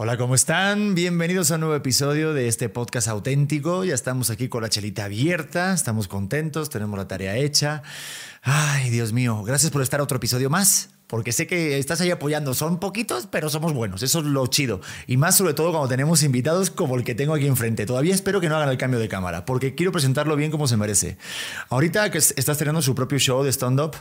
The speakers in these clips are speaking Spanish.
Hola, ¿cómo están? Bienvenidos a un nuevo episodio de este podcast auténtico. Ya estamos aquí con la chelita abierta, estamos contentos, tenemos la tarea hecha. Ay, Dios mío, gracias por estar otro episodio más, porque sé que estás ahí apoyando. Son poquitos, pero somos buenos, eso es lo chido. Y más sobre todo cuando tenemos invitados como el que tengo aquí enfrente. Todavía espero que no hagan el cambio de cámara, porque quiero presentarlo bien como se merece. Ahorita que estás teniendo su propio show de stand-up,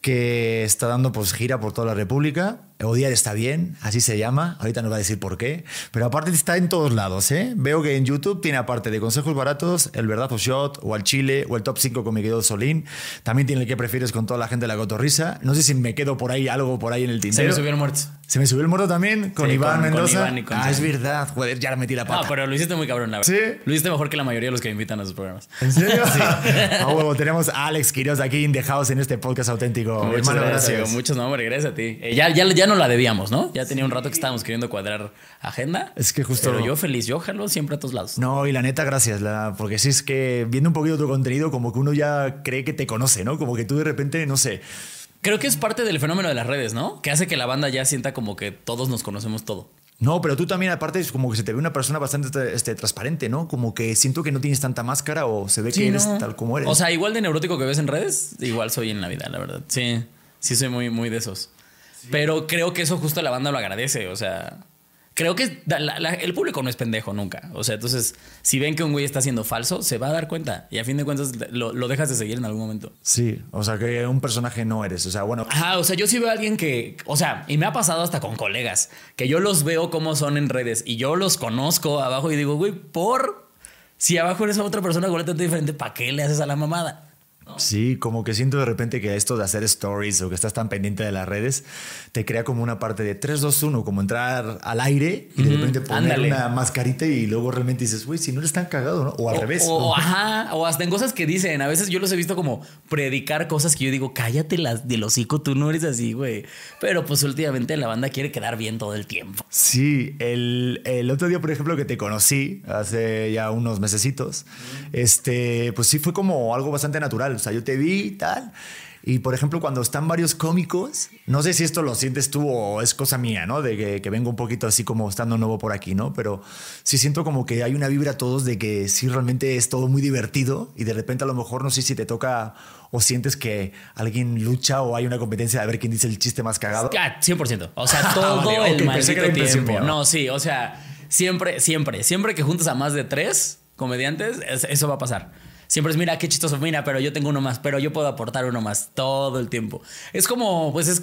que está dando pues gira por toda la República. Odiar está bien, así se llama. Ahorita nos va a decir por qué. Pero aparte está en todos lados, ¿eh? Veo que en YouTube tiene aparte de consejos baratos, el verdad o shot, o al chile, o el top 5 con mi querido Solín. También tiene el que prefieres con toda la gente de la cotorrisa. No sé si me quedo por ahí algo por ahí en el tintero. Se me subió el muerto. Se me subió el muerto también con Sí, Iván con- con Mendoza. Iván y con ah, es verdad. Joder, ya le metí la pata. No, pero lo hiciste muy cabrón, la verdad. ¿Sí? Lo hiciste mejor que la mayoría de los que me invitan a sus programas. ¿En serio? A huevo, tenemos a Alex Quiroz aquí in the house en este podcast auténtico. Muchas Hermano, gracias. gracias. Muchos no, hombre, gracias a ti. Eh, ya, ya, ya no la debíamos, ¿no? Ya tenía un rato que estábamos queriendo cuadrar agenda. Es que justo- Pero yo feliz, yo jalo siempre a todos lados. No, y la neta, gracias. la- porque sí es que viendo un poquito tu contenido, como que uno ya cree que te conoce, ¿no? Como que tú de repente, no sé. Creo que es parte del fenómeno de las redes, ¿no? Que hace que la banda ya sienta como que todos nos conocemos todo. No, pero tú también, aparte, es como que se te ve una persona bastante este, transparente, ¿no? Como que siento que no tienes tanta máscara o se ve que eres ¿no? tal como eres. O sea, igual de neurótico que ves en redes, igual soy en la vida, la verdad. Sí, sí soy muy, muy de esos. Pero creo que eso justo la banda lo agradece. O sea, creo que da- la- la- el público no es pendejo nunca. O sea, entonces, si ven que un güey está siendo falso, se va a dar cuenta. Y a fin de cuentas lo, lo dejas de seguir en algún momento. sí, o sea, que un personaje no eres. O sea, bueno, Ajá, o sea, yo sí veo a alguien que, o sea, y me ha pasado hasta con colegas, que yo los veo como son en redes y yo los conozco abajo y digo, güey, por si abajo eres otra persona completamente diferente, ¿para qué le haces a la mamada? Sí, como que siento de repente que esto de hacer stories o que estás tan pendiente de las redes te crea como una parte de 3, 2, 1, como entrar al aire y de repente poner ándale. una mascarita y luego realmente dices, güey, si no eres tan cagado, ¿no? O al O- revés. O, ¿no? ajá, o hasta en cosas que dicen. A veces yo los he visto como predicar cosas que yo digo, cállate las del hocico, tú no eres así, güey. Pero pues últimamente la banda quiere quedar bien todo el tiempo. Sí, el, el otro día, por ejemplo, que te conocí hace ya unos mesecitos, este, pues sí fue como algo bastante natural. O sea, yo te vi y tal. Y por ejemplo, cuando están varios cómicos, no sé si esto lo sientes tú o es cosa mía, ¿no? De que, que vengo un poquito así como estando nuevo por aquí, ¿no? Pero sí siento como que hay una vibra a todos de que sí realmente es todo muy divertido y de repente a lo mejor no sé si te toca o sientes que alguien lucha o hay una competencia de ver quién dice el chiste más cagado. Ah, 100%. O sea, Ah, todo vale, el ok, pensé que era maldito tiempo. No, sí, o sea, siempre, siempre, siempre que juntas a más de tres comediantes, es- eso va a pasar. Siempre es, mira, qué chistoso, mira, pero yo tengo uno más, pero yo puedo aportar uno más todo el tiempo. Es como, pues es,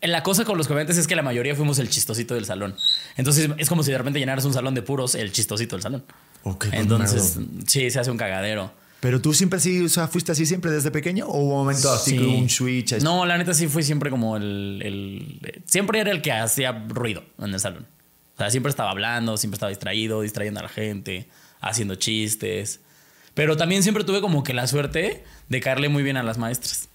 la cosa con los comediantes es que la mayoría fuimos el chistosito del salón. Entonces es como si de repente llenaras un salón de puros el chistosito del salón. Ok, Entonces, sí, se hace un cagadero. Pero tú siempre así, o sea, fuiste así siempre desde pequeño o hubo un momento así Sí. que un switch. así? No, la neta sí fui siempre como el, el- Siempre era el que hacía ruido en el salón. O sea, siempre estaba hablando, siempre estaba distraído, distrayendo a la gente, haciendo chistes. Pero también siempre tuve como que la suerte de caerle muy bien a las maestras.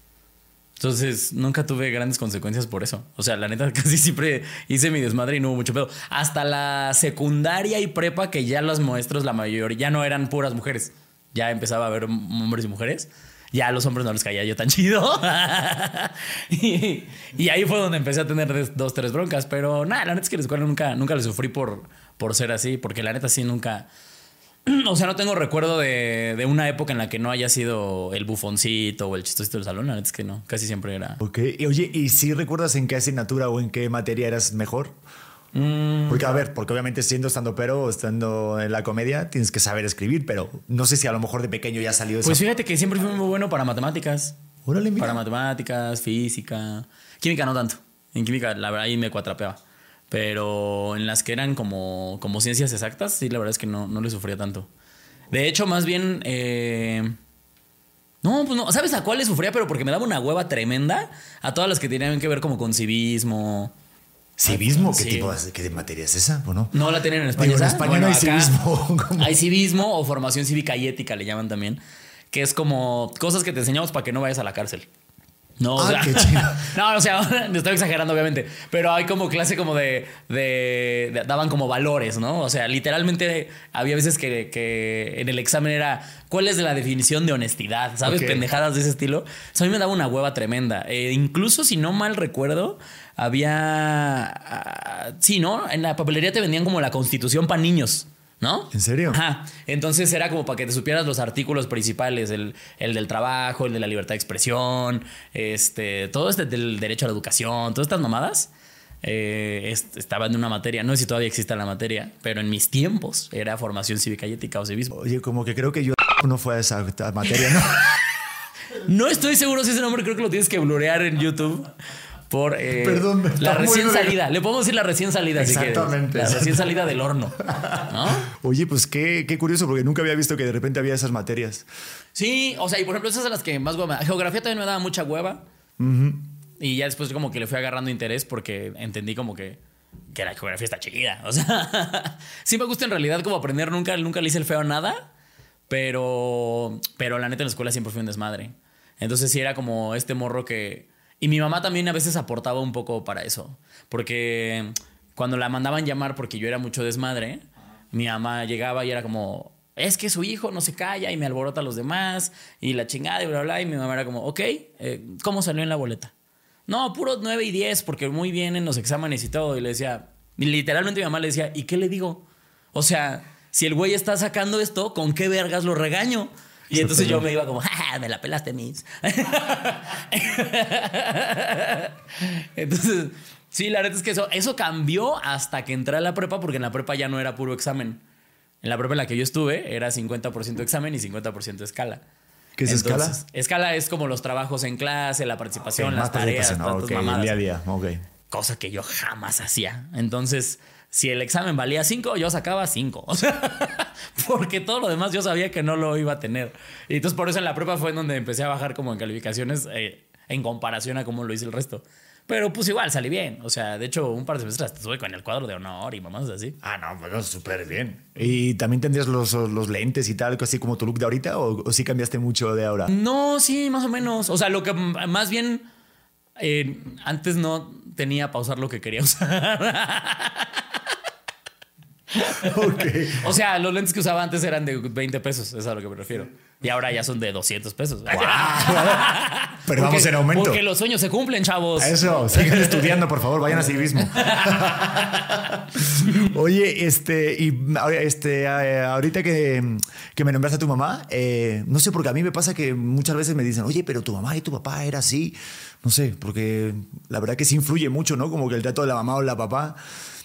Entonces, nunca tuve grandes consecuencias por eso. O sea, la neta, casi siempre hice mi desmadre y no hubo mucho pedo. Hasta la secundaria y prepa, que ya los maestros, la mayoría, ya no eran puras mujeres. Ya empezaba a haber hombres y mujeres. Ya a los hombres no les caía yo tan chido. y, y ahí fue donde empecé a tener dos, tres broncas. Pero nada, la neta es que en la escuela nunca, nunca le sufrí por, por ser así. Porque la neta sí nunca... O sea, no tengo recuerdo de, de una época en la que no haya sido el bufoncito o el chistosito del salón. La neta es que no. Casi siempre era... Ok, y oye, ¿y si recuerdas en qué asignatura o en qué materia eras mejor? Mm. Porque, a ver, porque obviamente siendo estando pero o estando en la comedia, tienes que saber escribir, pero no sé si a lo mejor de pequeño ya salió eso. Pues fíjate que siempre fui muy bueno para matemáticas. Órale, mira. Para matemáticas, física. Química no tanto. En química, la verdad, ahí me cuatrapeaba. Pero en las que eran como, como ciencias exactas, sí, la verdad es que no, no le sufría tanto. De hecho, más bien. eh, no, pues no. ¿Sabes a cuál le sufría? Pero porque me daba una hueva tremenda a todas las que tenían que ver como con civismo. ¿Civismo? ¿Qué Sí. tipo de, qué materia es esa? ¿O no? No la tienen en España. Digo, en. España no hay civismo. ¿Cómo? Hay civismo o formación cívica y ética, le llaman también. Que es como cosas que te enseñamos para que no vayas a la cárcel. No, o Ah, sea, qué chido. no, o sea, estoy exagerando, obviamente. Pero hay como clase como de, de- de- Daban como valores, ¿no? O sea, literalmente había veces que, que en el examen era. ¿Cuál es la definición de honestidad? ¿Sabes? Pendejadas de ese estilo. O sea, a mí me daba una hueva tremenda. Eh, incluso si no mal recuerdo, había. ah, sí, ¿no? En la papelería te vendían como la constitución para niños. ¿No? ¿En serio? Ajá. Entonces era como para que te supieras los artículos principales, el, el del trabajo, el de la libertad de expresión, este, todo este del derecho a la educación, todas estas mamadas. eh, est- estaba en una materia, no sé si todavía existe la materia, pero en mis tiempos era formación cívica y ética o civismo. Oye, como que creo que yo no fue a esa materia, ¿no? No estoy seguro si ese nombre creo que lo tienes que blurear en YouTube. Por eh, Perdón, la recién bien. salida. Le podemos decir la recién salida. si. Exactamente. La recién salida del horno. ¿No? Oye, pues qué, qué curioso, porque nunca había visto que de repente había esas materias. Sí, o sea, y por ejemplo, esas son las que más hueva. Geografía también me daba mucha hueva. Y ya después como que le fui agarrando interés porque entendí como que, que la geografía está chida. O sea, sí me gusta en realidad como aprender. Nunca, nunca le hice el feo a nada. Pero, pero la neta en la escuela siempre fui un desmadre. Entonces sí era como este morro que... Y mi mamá también a veces aportaba un poco para eso. Porque cuando la mandaban llamar porque yo era mucho desmadre, mi mamá llegaba y era como, es que su hijo no se calla y me alborota a los demás y la chingada y bla, bla. Y mi mamá era como, ok, eh, ¿cómo salió en la boleta? No, puros 9 y 10 porque muy bien en los exámenes y todo. Y le decía, literalmente mi mamá le decía, ¿y qué le digo? O sea, si el güey está sacando esto, ¿con qué vergas lo regaño? Y entonces yo me iba como, ¡Ja, me la pelaste, mis. entonces, sí, la verdad es que eso, eso cambió hasta que entré a la prepa, porque en la prepa ya no era puro examen. En la prepa en la que yo estuve era 50% examen y 50% escala. ¿Qué es escala? Escala es como los trabajos en clase, la participación, Ok, las más tareas, participación, todas ok, estas mamadas día a día, ok. cosa que yo jamás hacía. Entonces, si el examen valía 5, yo sacaba 5. O sea, porque todo lo demás yo sabía que no lo iba a tener. Y entonces por eso en la prueba fue en donde empecé a bajar como en calificaciones eh, en comparación a cómo lo hice el resto. Pero pues igual salí bien. O sea, de hecho, un par de semestres estuve con el cuadro de honor y mamás así. Ah, no, bueno, súper bien. ¿Y también tendrías los, los lentes y tal, así como tu look de ahorita? ¿O, o sí cambiaste mucho de ahora? No, sí, más o menos. O sea, lo que más bien eh, antes no tenía para usar lo que quería usar. O sea, los lentes que usaba antes eran de 20 pesos, eso es a lo que me refiero. Y ahora ya son de 200 pesos. Pero vamos en aumento. Porque los sueños se cumplen, chavos. Eso, sigan estudiando, por favor, vayan a civismo. Oye, este, y este, ahorita que, que me nombraste a tu mamá, eh, no sé, porque a mí me pasa que muchas veces me dicen, oye, pero tu mamá y tu papá era así. No sé, porque la verdad que sí influye mucho, ¿no? Como que el trato de la mamá o la papá.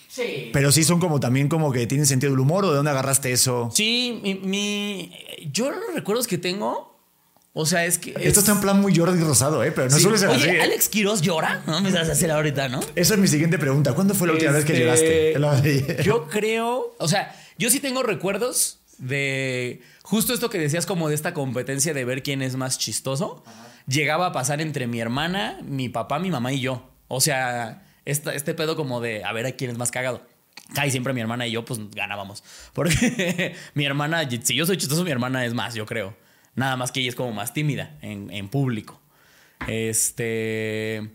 Sí. Pero sí son como también como que tienen sentido del humor o de dónde agarraste eso. Sí, mi, mi- yo los recuerdos que tengo, o sea, es que... Esto es- está en plan muy Jordi Rosado, ¿eh? Pero no Sí. suele ser Oye, así. ¿eh? Alex Quiroz llora, ¿no? Me vas a hacer ahorita, ¿no? Esa es mi siguiente pregunta. ¿Cuándo fue la última vez que Este, lloraste? Yo creo, o sea, yo sí tengo recuerdos de justo esto que decías como de esta competencia de ver quién es más chistoso. Llegaba a pasar entre mi hermana, mi papá, mi mamá y yo. O sea, este pedo como de a ver a quién es más cagado. Casi siempre mi hermana y yo pues ganábamos. Porque mi hermana, si yo soy chistoso, mi hermana es más, yo creo. Nada más que ella es como más tímida en, en público. Este.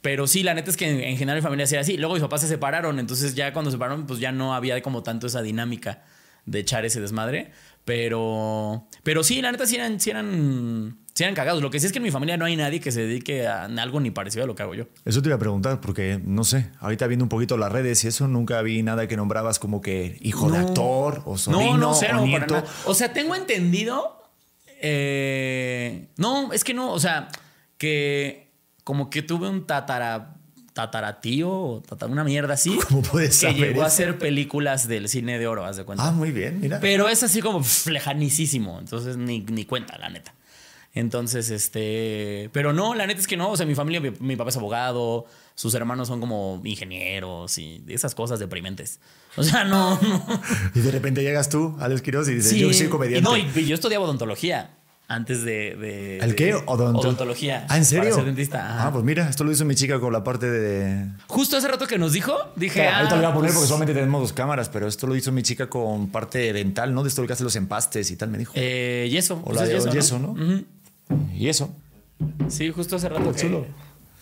Pero sí, la neta es que en, en general mi familia hacía así. Luego mis papás se separaron, entonces ya cuando se separaron, pues ya no había como tanto esa dinámica de echar ese desmadre. Pero. Pero sí, la neta sí eran, sí eran, sí eran cagados. Lo que sí es que en mi familia no hay nadie que se dedique a algo ni parecido a lo que hago yo. Eso te iba a preguntar, porque no sé, ahorita viendo un poquito las redes y eso, nunca vi nada que nombrabas como que hijo de actor o sobrino no, no, cero, o nieto. O sea, tengo entendido. eh, no, es que no, o sea, que como que tuve un tatara, tataratío o tatara- una mierda así. ¿Cómo puedes Que saber llegó a hacer películas del cine de oro, haz de cuenta. Ah, muy bien, mira. Pero es así como pf, lejanísimo. Entonces ni, ni cuenta, la neta. Entonces, este. Pero no, la neta es que no. O sea, mi familia, mi, mi papá es abogado, sus hermanos son como ingenieros y esas cosas deprimentes. O sea, no. no. Y de repente llegas tú, Alex Quiroz, y dices, Sí. yo soy Y comediante. no, y, yo estudiaba odontología antes de. de ¿El qué? Odonto- Odontología. Ah, ¿en serio? Para ser dentista. ajá. Ah, pues mira, esto lo hizo mi chica con la parte de... Justo hace rato que nos dijo, dije. Claro, ahorita ah, lo voy a poner pues, porque solamente tenemos dos cámaras, pero esto lo hizo mi chica con parte dental, ¿no? De esto lo que hace los empastes y tal, me dijo. eh, yeso. o pues la de yeso, yeso, ¿no? Ujú. Y eso. Sí, justo hace rato. que- chulo.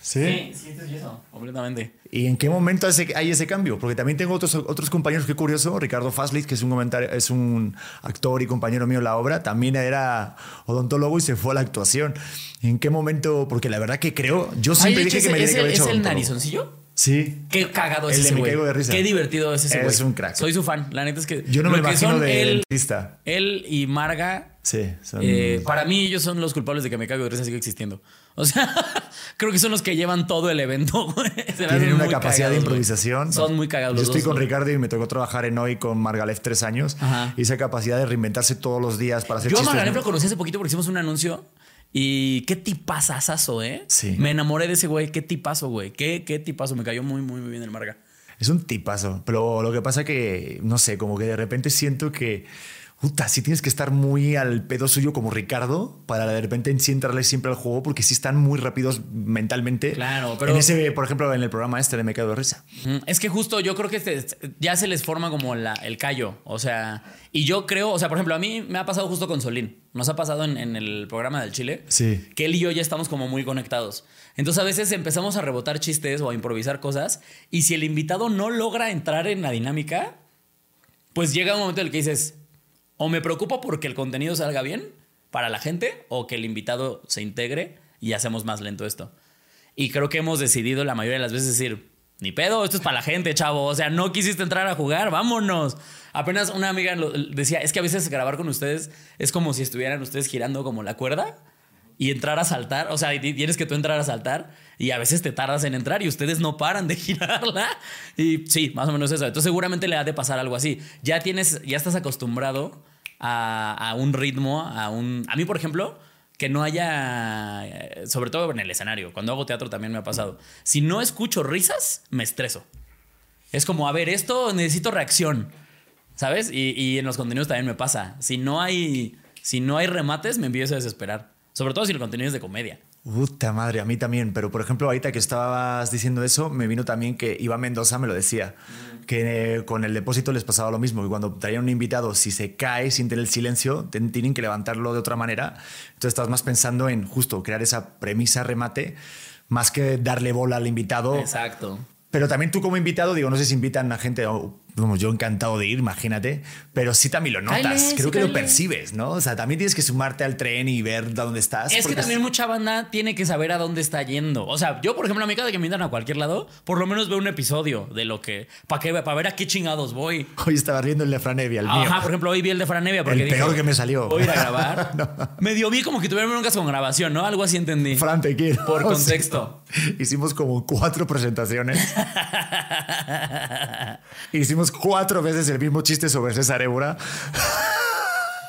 Sí, sí, esto es yeso, completamente. ¿Y en qué momento hay ese cambio? Porque también tengo otros, otros compañeros, qué curioso, Ricardo Faslit, que es un, comentario, es un actor y compañero mío en la obra, también era odontólogo y se fue a la actuación. ¿En qué momento? Porque la verdad que creo, yo siempre Ay, dije ¿es, que me tenía es que el, haber hecho ¿Es el narizoncillo? Sí. Qué cagado es El ese güey. Caigo de Risa. Qué divertido es ese güey. Es un crack. Soy su fan. La neta es que. Yo no me que imagino son de él, dentista. él y Marga. Sí. son- eh, para mí, ellos son los culpables de que Me Caigo de Risa siga existiendo. O sea, creo que son los que llevan todo el evento. Tienen una capacidad de cagados, improvisación. Son muy cagados. Yo los estoy dos, con güey. Ricardo y me tocó trabajar en hoy con Margalef tres años. Ajá. Y esa capacidad de reinventarse todos los días para hacer Yo a. Margalef lo conocí hace poquito porque hicimos un anuncio. Y qué tipazazazo, ¿eh? Sí. Me enamoré de ese güey. Qué tipazo, güey. Qué, qué tipazo. Me cayó muy, muy, muy bien el Marga. Es un tipazo, pero lo que pasa que, no sé, como que de repente siento que, puta, sí tienes que estar muy al pedo suyo como Ricardo para de repente sí entrarle siempre al juego porque sí están muy rápidos mentalmente. Claro, pero- En ese, por ejemplo, en el programa este de Me Quedo de Risa. Es que justo yo creo que este- ya se les forma como la- el callo. O sea, y yo creo, o sea, por ejemplo, a mí me ha pasado justo con Solín. Nos ha pasado en, en el programa del Chile. Sí. Que él y yo ya estamos como muy conectados. Entonces a veces empezamos a rebotar chistes o a improvisar cosas. Y si el invitado no logra entrar en la dinámica, pues llega un momento en el que dices, o me preocupo porque el contenido salga bien para la gente, o que el invitado se integre y hacemos más lento esto. Y creo que hemos decidido la mayoría de las veces decir, ni pedo, esto es para la gente, chavo. O sea, no quisiste entrar a jugar, vámonos. Apenas una amiga decía, es que a veces grabar con ustedes es como si estuvieran ustedes girando como la cuerda y entrar a saltar. O sea, tienes que tú entrar a saltar y a veces te tardas en entrar y ustedes no paran de girarla. Y sí, más o menos eso. Entonces seguramente le ha de pasar algo así. Ya tienes, ya estás acostumbrado a, un ritmo, a un... A mí, por ejemplo, que no haya, sobre todo en el escenario, cuando hago teatro también me ha pasado, si no escucho risas, me estreso. Es como, a ver, esto necesito reacción, ¿sabes? Y, y en los contenidos también me pasa. Si no hay, si no hay remates, me empiezo a desesperar. Sobre todo si el contenido es de comedia. Puta madre, a mí también. Pero por ejemplo, ahorita que estabas diciendo eso, me vino también que Iván Mendoza me lo decía. Que eh, con el depósito les pasaba lo mismo. Que cuando traían un invitado, si se cae sin tener el silencio, tienen que levantarlo de otra manera. Entonces estás más pensando en justo crear esa premisa remate, más que darle bola al invitado. Exacto. Pero también tú como invitado, digo, no sé si invitan a gente, o, vamos, yo encantado de ir, imagínate, pero sí también lo notas, creo sí, que lo percibes, ¿no? O sea, también tienes que sumarte al tren y ver dónde estás. Es que también mucha banda tiene que saber a dónde está yendo. O sea, yo, por ejemplo, a mí cada que me invitan a cualquier lado, por lo menos veo un episodio de lo que. ¿Para? Para ver a qué chingados voy. Hoy estaba viendo el de Franevia, el mío. Ajá, por ejemplo, hoy vi el de Franevia porque El dije, peor que me salió. Voy a ir a grabar. Medio vi como que tuvieron broncas con grabación, ¿no? Algo así entendí. Fran, te quiero. Por contexto. Hicimos como cuatro presentaciones. Hicimos cuatro veces el mismo chiste sobre César Évora.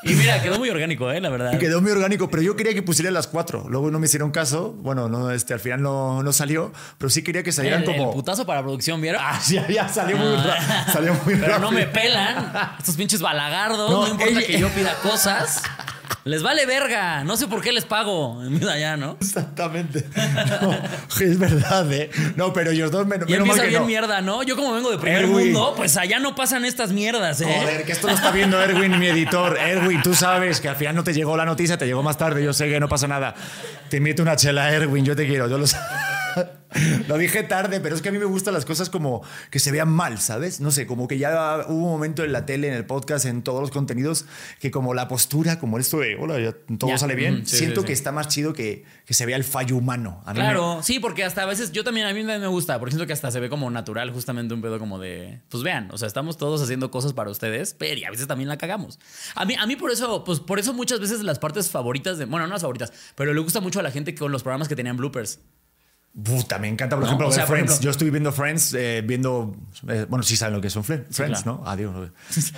Y mira, quedó muy orgánico, ¿eh? La verdad. Quedó muy orgánico, pero yo quería que pusiera las cuatro. Luego no me hicieron caso. Bueno, no, este, al final no, no salió, pero sí quería que salieran El, el como. putazo para producción, ¿vieron? Ah, ya, ya, salió muy, ra- salió muy Pero rápido. no me pelan. Estos pinches balagardos. No, No, importa ella- que yo pida cosas. Les vale verga. No sé por qué les pago. Mira ya, ¿no? Exactamente. No, es verdad, ¿eh? No, pero ellos dos menos, Y menos mal empieza que bien no. mierda, ¿no? Yo como vengo de primer Erwin. mundo, pues allá no pasan estas mierdas, ¿eh? Joder, que esto lo está viendo Erwin, mi editor. Erwin, tú sabes que al final no te llegó la noticia, te llegó más tarde. Yo sé que no pasa nada. Te invito una chela, Erwin, yo te quiero. Yo lo sé. Lo dije tarde, pero es que a mí me gustan las cosas como que se vean mal, ¿sabes? No sé, como que ya hubo un momento en la tele, en el podcast, en todos los contenidos, que como la postura, como esto de, hola, ya todo Ya. sale bien, Ujú, sí, siento sí, que sí. está más chido que, que se vea el fallo humano. A mí me- Claro, sí, porque hasta a veces yo también, a mí me gusta, porque siento que hasta se ve como natural, justamente un pedo como de, pues vean, o sea, estamos todos haciendo cosas para ustedes, pero y a veces también la cagamos. A mí, a mí por eso, pues por eso muchas veces las partes favoritas de, bueno, no las favoritas, pero le gusta mucho a la gente con los programas que tenían bloopers. Puta, me encanta, por No, ejemplo, o ver sea, por Friends. ejemplo- Yo estoy viendo Friends, eh, viendo. eh, bueno, sí saben lo que son Fri- Friends, claro. ¿no? Adiós.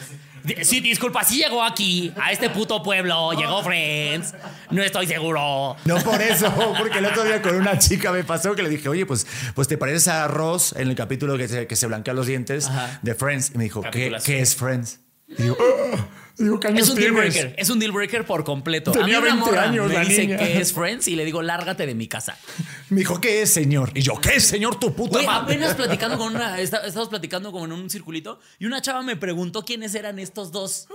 Di- Sí, disculpa, sí llegó aquí, a este puto pueblo, llegó Friends, no estoy seguro. No por eso, porque el otro día con una chica me pasó que le dije, oye, pues, pues te pareces a Ross en el capítulo que se, que se blanquea los dientes Ajá. de Friends. Y me dijo, ¿qué, qué es Friends? Y digo, "Ah". Y digo, ¿qué años Es un deal tienes? breaker, es un deal breaker por completo. Tenía a mí una 20 morra años me la dice niña. que es Friends y le digo, lárgate de mi casa. Me dijo, ¿qué es, señor? Y yo, ¿qué es, señor, tu puta Güey, madre? apenas platicando con una. esta- Estábamos platicando como en un circulito y una chava me preguntó quiénes eran estos dos.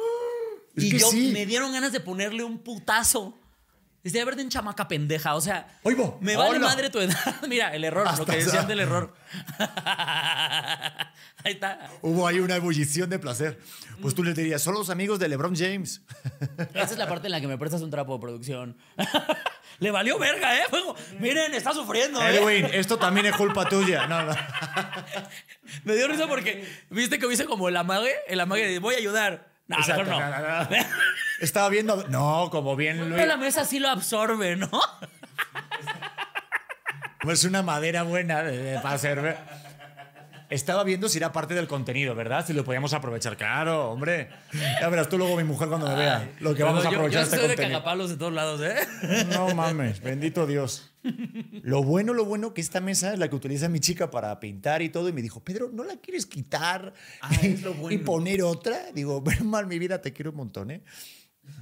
Es y que yo sí. me dieron ganas de ponerle un putazo. Estoy verde en chamaca pendeja. O sea, Oigo, me vale hola. madre tu edad. Mira, el error, Hasta lo que decían del error. Ahí está. Hubo ahí una ebullición de placer. Pues tú le dirías, son los amigos de LeBron James. Esa es la parte en la que me prestas un trapo de producción. Le valió verga, ¿eh? Miren, está sufriendo, ¿eh? Edwin, esto también es culpa tuya. No, no. Me dio risa porque viste que hice como el amague, el amague de voy a ayudar. No, mejor Exacto, no. no, no, no. Estaba viendo. No, como bien Luis. La mesa sí lo absorbe, ¿no? Pues una madera buena de, de- para servir. Estaba viendo si era parte del contenido, ¿verdad? Si lo podíamos aprovechar. Claro, hombre. Ya verás tú luego mi mujer cuando me vea lo que vamos a aprovechar Yo este estoy de contenido. cagapalos de todos lados, ¿eh? No mames, bendito Dios. Lo bueno, lo bueno que esta mesa es la que utiliza mi chica para pintar y todo. Y me dijo, Pedro, ¿no la quieres quitar Ah, bueno. y poner otra? Digo, pero mal, mi vida, te quiero un montón, ¿eh?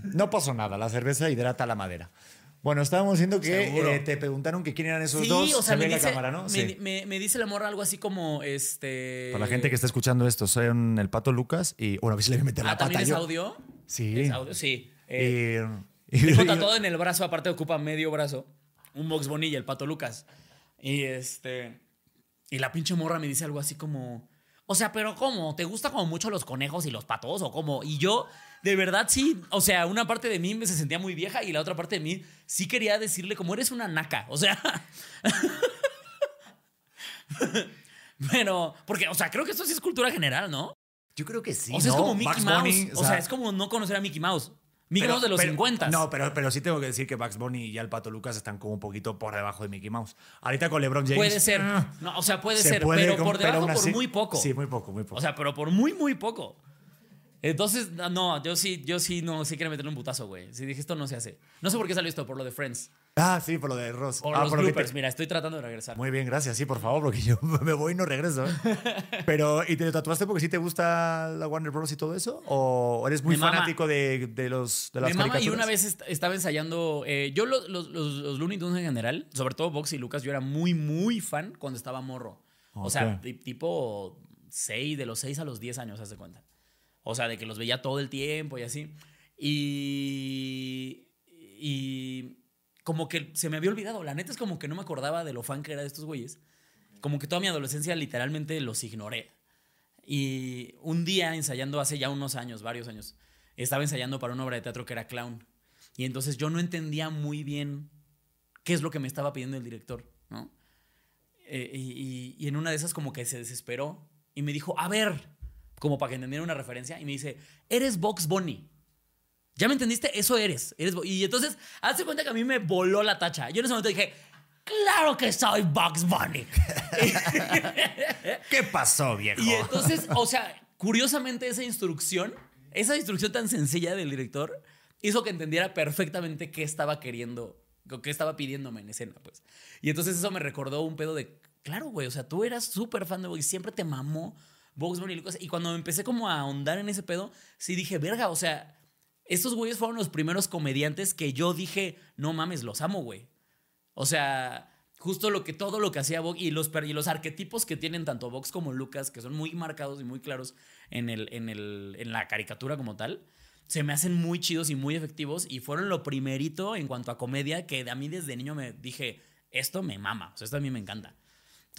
No pasó nada, la cerveza hidrata la madera. Bueno, estábamos diciendo que eh, te preguntaron que quién eran esos Sí, dos. o sea, Se me ve en dice, la cámara, ¿no? me, Sí. me- me dice la morra algo así como, este... Para la gente que está escuchando esto, soy el Pato Lucas y, bueno, a ver si le voy a meter Ah, la pata ¿también es yo. audio? Sí. ¿Es audio? Sí. Eh, Y, y- tatuado en el brazo, aparte ocupa medio brazo, un Box y el Pato Lucas. Y este. Y la pinche morra me dice algo así como. O sea, pero ¿cómo? ¿Te gusta como mucho los conejos y los patos o cómo? Y yo, de verdad, sí. O sea, una parte de mí me se sentía muy vieja y la otra parte de mí sí quería decirle como eres una naca. O sea. pero, porque, o sea, creo que esto sí es cultura general, ¿no? Yo creo que sí. o sea, es como Mickey Bugs Mouse. Bunny, o sea, es como no conocer a Mickey Mouse. Mickey Pero- Mouse de los pero- 50. No, pero, pero sí tengo que decir que Bugs Bunny y ya el Pato Lucas están como un poquito por debajo de Mickey Mouse. Ahorita con LeBron James. Puede ser. ah, No, o sea, puede se ser, puede pero por debajo por muy poco. Sí, muy poco, muy poco. O sea, pero por muy, muy poco. Entonces, no, yo sí, yo sí no, sí quiero meterle un putazo, güey. Sí dije, esto no se hace. No sé por qué salió esto, por lo de Friends. ah, sí, por lo de Ross. Por Ah, los por lo te- Mira, estoy tratando de regresar. Muy bien, gracias. Sí, por favor, porque yo me voy y no regreso. ¿eh? Pero, ¿y te lo tatuaste porque sí te gusta la Warner Bros. y todo eso? ¿O eres muy Me fanático de, de los, de las Mi mamá y caricaturas? una vez est- estaba ensayando. eh, yo, los, los, los, Looney Tunes en general, sobre todo Box y Lucas, yo era muy, muy fan cuando estaba morro. O sea, tipo 6, de los 6 a los 10 años, haz de cuenta. O sea, de que los veía todo el tiempo y así. Y. Y. Como que se me había olvidado. La neta es como que no me acordaba de lo fan que era de estos güeyes. Como que toda mi adolescencia literalmente los ignoré. Y un día ensayando hace ya unos años, varios años, estaba ensayando para una obra de teatro que era Clown. Y entonces yo no entendía muy bien qué es lo que me estaba pidiendo el director, ¿no? Eh, y, y- y en una de esas como que se desesperó y me dijo, a ver, como para que entendiera una referencia, y me dice, eres Box Bunny. ¿Ya me entendiste? Eso eres. eres Bo-". y entonces, hazte cuenta que a mí me voló la tacha. Yo en ese momento dije, claro que soy Box Bunny. ¿Qué pasó, viejo? Y entonces, o sea, curiosamente esa instrucción, esa instrucción tan sencilla del director, hizo que entendiera perfectamente qué estaba queriendo, qué estaba pidiéndome en escena, pues. Y entonces eso me recordó un pedo de, claro, güey, o sea, tú eras súper fan de Box, siempre te mamó Box Bunny y cuando empecé como a ahondar en ese pedo, sí dije, verga, o sea, estos güeyes fueron los primeros comediantes que yo dije, no mames, los amo, güey. O sea, justo lo que todo lo que hacía Vox y los, y los arquetipos que tienen tanto Vox como Lucas, que son muy marcados y muy claros en, el, en, el, en la caricatura como tal, se me hacen muy chidos y muy efectivos y fueron lo primerito en cuanto a comedia que a mí desde niño me dije, esto me mama, o sea, esto a mí me encanta.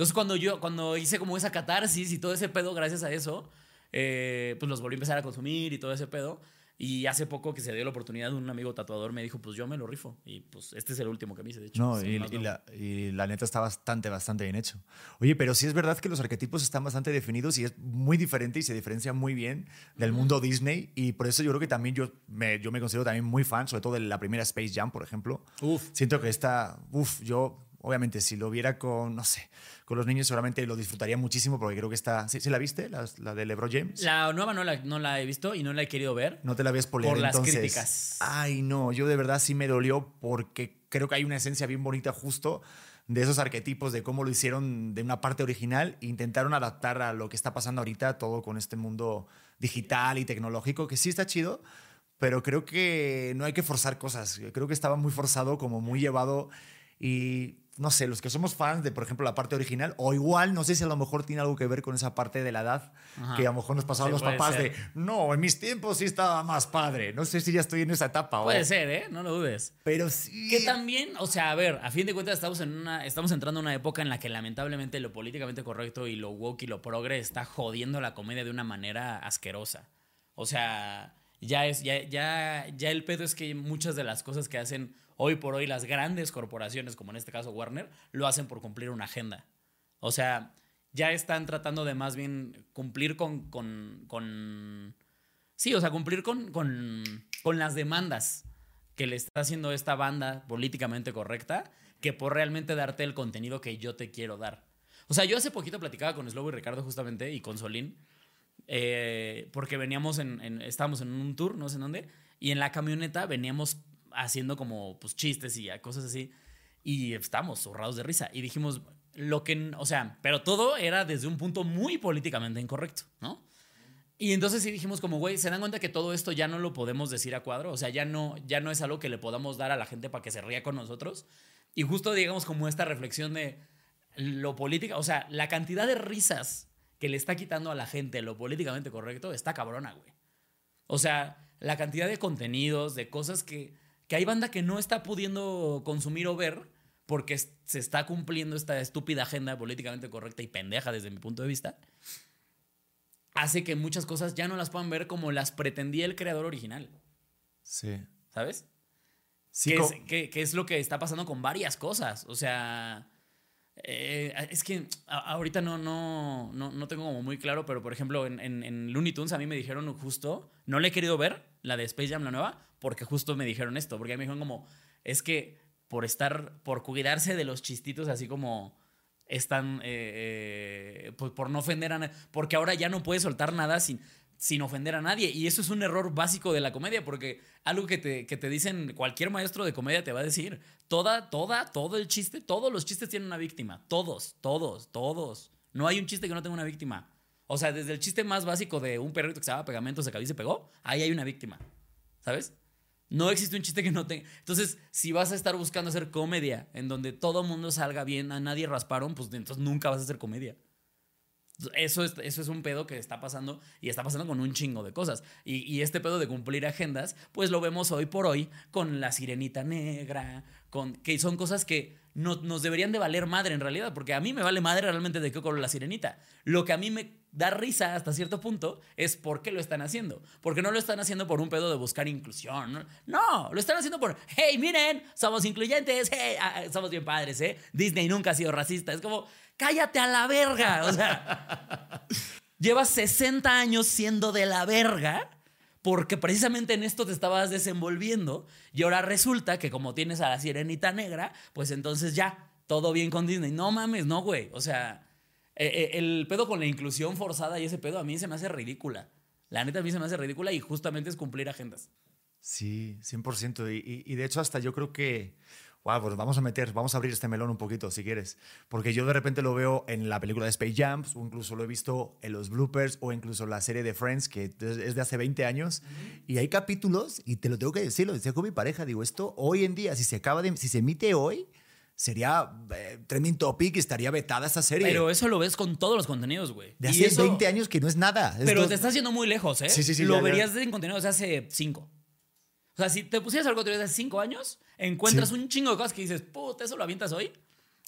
Entonces cuando yo, cuando hice como esa catarsis y todo ese pedo gracias a eso, eh, pues los volví a empezar a consumir y todo ese pedo. Y hace poco que se dio la oportunidad, un amigo tatuador me dijo, pues yo me lo rifo. Y pues este es el último que me hice, de hecho. No, y, y la, y la neta está bastante, bastante bien hecho. Oye, pero sí es verdad que los arquetipos están bastante definidos y es muy diferente y se diferencia muy bien del mundo Disney. Y por eso yo creo que también yo me, yo me considero también muy fan, sobre todo de la primera Space Jam, por ejemplo. Uf. Siento que está, uf, yo obviamente si lo viera con, no sé, con los niños seguramente lo disfrutaría muchísimo porque creo que está, ¿sí, ¿sí la viste? La, la de LeBron James. La nueva no la, no la he visto y no la he querido ver. No te la ves por Por las entonces. críticas. Ay, no, yo de verdad sí me dolió porque creo que hay una esencia bien bonita justo de esos arquetipos, de cómo lo hicieron de una parte original e intentaron adaptar a lo que está pasando ahorita, todo con este mundo digital y tecnológico, que sí está chido, pero creo que no hay que forzar cosas. Creo que estaba muy forzado, como muy llevado y no sé, los que somos fans de, por ejemplo, la parte original, o igual, no sé si a lo mejor tiene algo que ver con esa parte de la edad, Ajá. que a lo mejor nos pasaban Sí, los papás ser. de, no, en mis tiempos sí estaba más padre. No sé si ya estoy en esa etapa. o- Puede ser, ¿eh? No lo dudes. Pero sí. Que también, o sea, a ver, a fin de cuentas estamos en una, estamos entrando en una época en la que lamentablemente lo políticamente correcto y lo woke y lo progre está jodiendo la comedia de una manera asquerosa. O sea, ya es, ya, ya, ya el pedo es que muchas de las cosas que hacen hoy por hoy las grandes corporaciones, como en este caso Warner, lo hacen por cumplir una agenda. O sea, ya están tratando de más bien cumplir con, con, con Sí, o sea, cumplir con, con, con las demandas que le está haciendo esta banda políticamente correcta que por realmente darte el contenido que yo te quiero dar. O sea, yo hace poquito platicaba con Slobo y Ricardo justamente y con Solín, eh, porque veníamos en, en- estábamos en un tour, no sé en dónde, y en la camioneta veníamos haciendo como pues chistes y cosas así, y estábamos zurrados de risa, y dijimos, lo que, o sea, pero todo era desde un punto muy políticamente incorrecto, ¿no? Y entonces sí dijimos como, güey, ¿se dan cuenta que todo esto ya no lo podemos decir a cuadro? O sea, ya no, ya no es algo que le podamos dar a la gente para que se ría con nosotros. Y justo digamos como esta reflexión de lo política, o sea, la cantidad de risas que le está quitando a la gente lo políticamente correcto está cabrona, güey. O sea, la cantidad de contenidos, de cosas que, que hay banda que no está pudiendo consumir o ver porque se está cumpliendo esta estúpida agenda políticamente correcta y pendeja desde mi punto de vista, hace que muchas cosas ya no las puedan ver como las pretendía el creador original, Sí. ¿sabes? Sí, que, es, que- que es lo que está pasando con varias cosas. O sea, eh, es que a- ahorita no, no, no, no tengo como muy claro, pero por ejemplo, en, en, en Looney Tunes a mí me dijeron justo, no le he querido ver, la de Space Jam, la nueva, porque justo me dijeron esto, porque me dijeron como, es que por estar, por cuidarse de los chistitos así como están, eh, eh, pues por no ofender a nadie, porque ahora ya no puedes soltar nada sin, sin ofender a nadie. Y eso es un error básico de la comedia, porque algo que te, que te dicen cualquier maestro de comedia te va a decir, toda, toda, todo el chiste, todos los chistes tienen una víctima, todos, todos, todos. No hay un chiste que no tenga una víctima. O sea, desde el chiste más básico de un perrito que se llama pegamento, se cayó y se pegó, ahí hay una víctima. ¿Sabes? No existe un chiste que no tenga. Entonces, si vas a estar buscando hacer comedia en donde todo mundo salga bien, a nadie rasparon, pues entonces nunca vas a hacer comedia. Eso es, eso es un pedo que está pasando y está pasando con un chingo de cosas. Y, y este pedo de cumplir agendas, pues lo vemos hoy por hoy con la sirenita negra, con que son cosas que no, nos deberían de valer madre en realidad, porque a mí me vale madre realmente de qué color la sirenita. Lo que a mí me da risa hasta cierto punto es por qué lo están haciendo. Porque no lo están haciendo por un pedo de buscar inclusión. No, lo están haciendo por, hey, miren, somos incluyentes, hey, ah, somos bien padres, ¿eh? Disney nunca ha sido racista. Es como, cállate a la verga. O sea, llevas 60 años siendo de la verga porque precisamente en esto te estabas desenvolviendo y ahora resulta que como tienes a la sirenita negra, pues entonces ya, todo bien con Disney. No mames, no, güey. O sea, eh, eh, el pedo con la inclusión forzada y ese pedo a mí se me hace ridícula. La neta a mí se me hace ridícula y justamente es cumplir agendas. Sí, 100%. Y, y- y de hecho, hasta yo creo que. Wow, pues vamos a meter, vamos a abrir este melón un poquito, si quieres. Porque yo de repente lo veo en la película de Space Jam, o incluso lo he visto en los bloopers, o incluso en la serie de Friends, que es de hace 20 años. Y hay capítulos, y te lo tengo que decir, lo decía con mi pareja, digo, esto hoy en día, si se acaba de. Si se emite hoy, sería eh, trending topic y estaría vetada esta serie. Pero eso lo ves con todos los contenidos, güey. de hace eso- 20 años que no es nada. Es Pero dos- te estás yendo muy lejos, ¿eh? Sí, sí, sí, Lo ya, ya. verías en contenidos de hace cinco. O sea, si te pusieras algo de hace cinco años, encuentras Sí. un chingo de cosas que dices, puta, eso lo avientas hoy.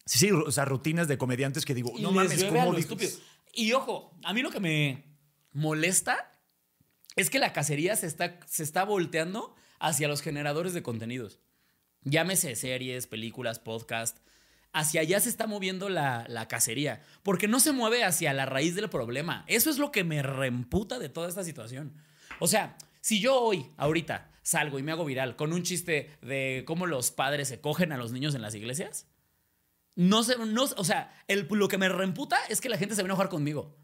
Sí, sí, o sea, rutinas de comediantes que digo, Y no mames, ¿cómo. Y ojo, a mí lo que me molesta es que la cacería se está, se está volteando hacia los generadores de contenidos. Llámese series, películas, podcast. Hacia allá se está moviendo la, la cacería. Porque no se mueve hacia la raíz del problema. Eso es lo que me reemputa de toda esta situación. O sea, si yo hoy, ahorita, salgo y me hago viral con un chiste de cómo los padres se cogen a los niños en las iglesias, no sé, no, o sea, el- lo que me reemputa es que la gente se va a enojar conmigo.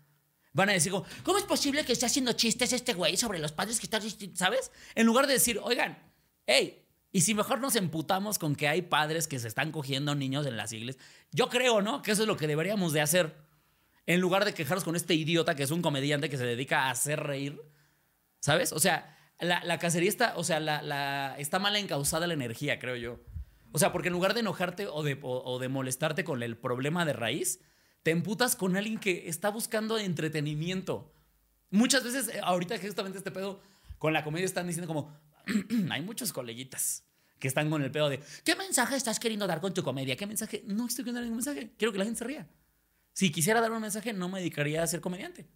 Van a decir, ¿cómo es posible que esté haciendo chistes este güey sobre los padres que están, ¿sabes? En lugar de decir, oigan, hey, y si mejor nos emputamos con que hay padres que se están cogiendo niños en las iglesias. Yo creo, ¿no? Que eso es lo que deberíamos de hacer. En lugar de quejarnos con este idiota que es un comediante que se dedica a hacer reír. ¿Sabes? O sea, la, la cacería está, o sea, la, la- está mal encausada la energía, creo yo. O sea, porque en lugar de enojarte o de, o- de molestarte con el problema de raíz, te emputas con alguien que está buscando entretenimiento. Muchas veces, eh, ahorita justamente este pedo, con la comedia están diciendo como, hay muchos coleguitas que están con el pedo de, ¿qué mensaje estás queriendo dar con tu comedia? ¿Qué mensaje? No estoy queriendo dar ningún mensaje, quiero que la gente se ría. Si quisiera dar un mensaje, no me dedicaría a ser comediante.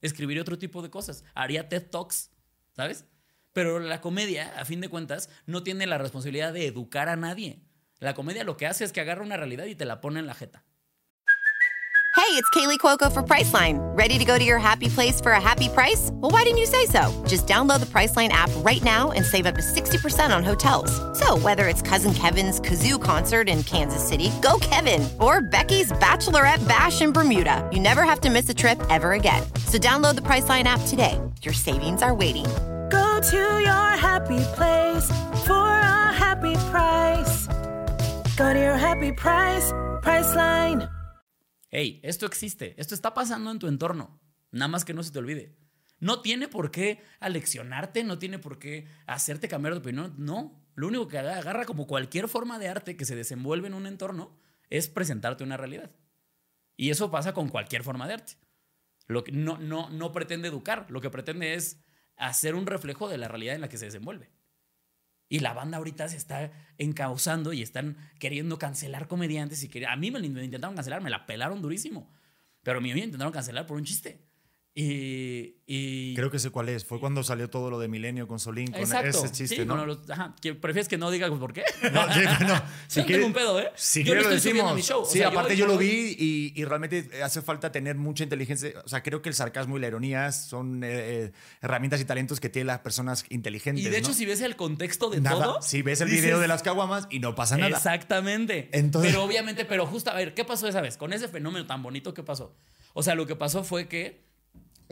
Escribiría otro tipo de cosas. Haría TED Talks, ¿sabes? Pero la comedia, a fin de cuentas, no tiene la responsabilidad de educar a nadie. La comedia lo que hace es que agarra una realidad y te la pone en la jeta. Hey, it's Kaylee Cuoco for Priceline. Ready to go to your happy place for a happy price? Well, why didn't you say so? Just download the Priceline app right now and save up to 60% on hotels. So, whether it's Cousin Kevin's Kazoo concert in Kansas City, go Kevin, or Becky's Bachelorette Bash in Bermuda, you never have to miss a trip ever again. So, download the Priceline app today. Your savings are waiting. Go to your happy place for a happy price. Go to your happy price, Priceline. Hey, esto existe, esto está pasando en tu entorno. Nada más que no se te olvide. No tiene por qué aleccionarte, no tiene por qué hacerte cambiar de opinión. No, lo único que agarra como cualquier forma de arte que se desenvuelve en un entorno es presentarte una realidad. Y eso pasa con cualquier forma de arte. Lo que no, no, no pretende educar, lo que pretende es hacer un reflejo de la realidad en la que se desenvuelve. Y la banda ahorita se está encauzando y están queriendo cancelar comediantes. Y que, a mí me, me intentaron cancelar, me la pelaron durísimo. Pero a mí me intentaron cancelar por un chiste. Y. y- Creo que sé cuál es. Fue cuando salió todo lo de Milenio con Solín, con Exacto. ese chiste, sí, ¿no? con los- ajá, que ¿Prefieres que no diga por qué? No, no. Yo no tengo un pedo, ¿eh? Si Yo quieres lo decimos. mi show. O Sí, sea, aparte yo lo vi y, y realmente hace falta tener mucha inteligencia. O sea, creo que el sarcasmo y la ironía son eh, eh, herramientas y talentos que tienen las personas inteligentes. Y de hecho, ¿no? si ves el contexto de Nada, todo. si ves el dices, video de las caguamas y no pasa nada. Exactamente. Entonces- Pero obviamente, pero justo, a ver, ¿qué pasó esa vez? Con ese fenómeno tan bonito, ¿qué pasó? O sea, lo que pasó fue que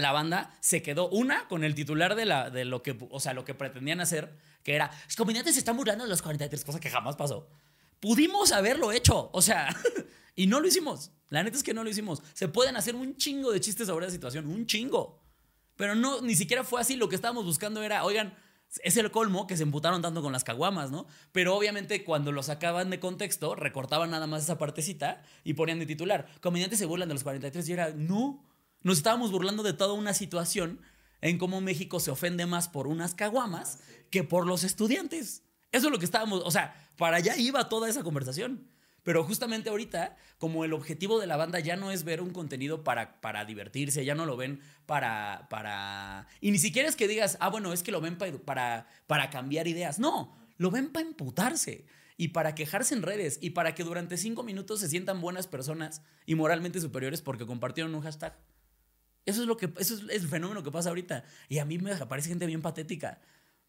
la banda se quedó, una, con el titular de, la, de lo que, o sea, lo que pretendían hacer, que era, los comediantes se están burlando de los 43, cosa que jamás pasó. Pudimos haberlo hecho, o sea, y no lo hicimos. La neta es que no lo hicimos. Se pueden hacer un chingo de chistes sobre esa situación, un chingo. Pero no, ni siquiera fue así. Lo que estábamos buscando era, oigan, es el colmo que se emputaron tanto con las caguamas, ¿no? Pero obviamente cuando lo sacaban de contexto, recortaban nada más esa partecita y ponían de titular. Comediantes se burlan de los 43 y era, no. Nos estábamos burlando de toda una situación en cómo México se ofende más por unas caguamas que por los estudiantes. Eso es lo que estábamos, o sea, para allá iba toda esa conversación. Pero justamente ahorita, como el objetivo de la banda ya no es ver un contenido para, para divertirse, ya no lo ven para, para... Y ni siquiera es que digas, ah, bueno, es que lo ven pa- para, para cambiar ideas. No, lo ven para emputarse y para quejarse en redes y para que durante cinco minutos se sientan buenas personas y moralmente superiores porque compartieron un hashtag. Eso es lo que eso es el fenómeno que pasa ahorita. Y a mí me parece gente bien patética.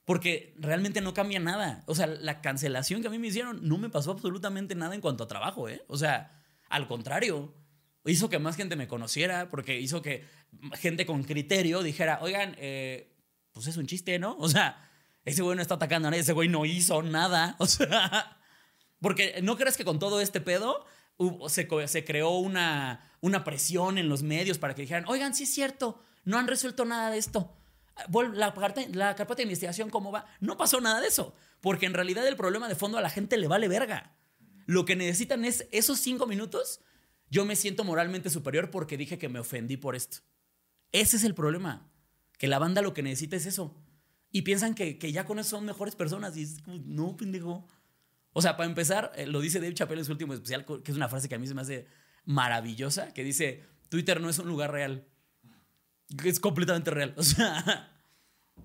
Porque realmente no cambia nada. O sea, la cancelación que a mí me hicieron no me pasó absolutamente nada en cuanto a trabajo, ¿eh? O sea, al contrario. Hizo que más gente me conociera, porque hizo que gente con criterio dijera, oigan, eh, pues es un chiste, ¿no? O sea, ese güey no está atacando a nadie, ese güey no hizo nada. O sea, porque no crees que con todo este pedo se, se creó una, una presión en los medios para que dijeran, oigan, sí es cierto, no han resuelto nada de esto. La, carpeta de investigación, ¿cómo va? No pasó nada de eso, porque en realidad el problema de fondo a la gente le vale verga. Lo que necesitan es esos cinco minutos, yo me siento moralmente superior porque dije que me ofendí por esto. Ese es el problema, que la banda lo que necesita es eso. Y piensan que, que ya con eso son mejores personas y es como, no, pendejo. O sea, para empezar, eh, lo dice Dave Chappelle en su último especial, que es una frase que a mí se me hace maravillosa, que dice, Twitter no es un lugar real. Es completamente real. O sea,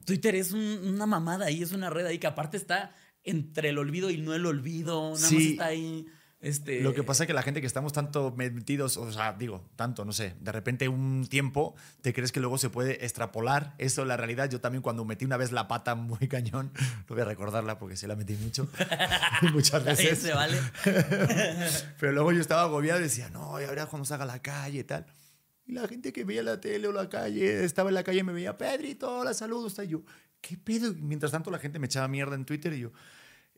Twitter es un- una mamada ahí, es una red ahí que aparte está entre el olvido y no el olvido. Nada más está ahí. Este, Lo que pasa es que la gente que estamos tanto metidos, o sea, digo, tanto, no sé, de repente un tiempo, te crees que luego se puede extrapolar eso la realidad. Yo también cuando metí una vez la pata muy cañón, no voy a recordarla porque sí la metí mucho, muchas veces. Ese, ¿vale? Pero luego yo estaba agobiado y decía, no, y ahora cuando salga a la calle y tal. Y la gente que veía la tele o la calle, estaba en la calle y me veía, Pedrito, hola, saludos. está". Yo, ¿qué pedo? Y mientras tanto la gente me echaba mierda en Twitter y yo, "Es-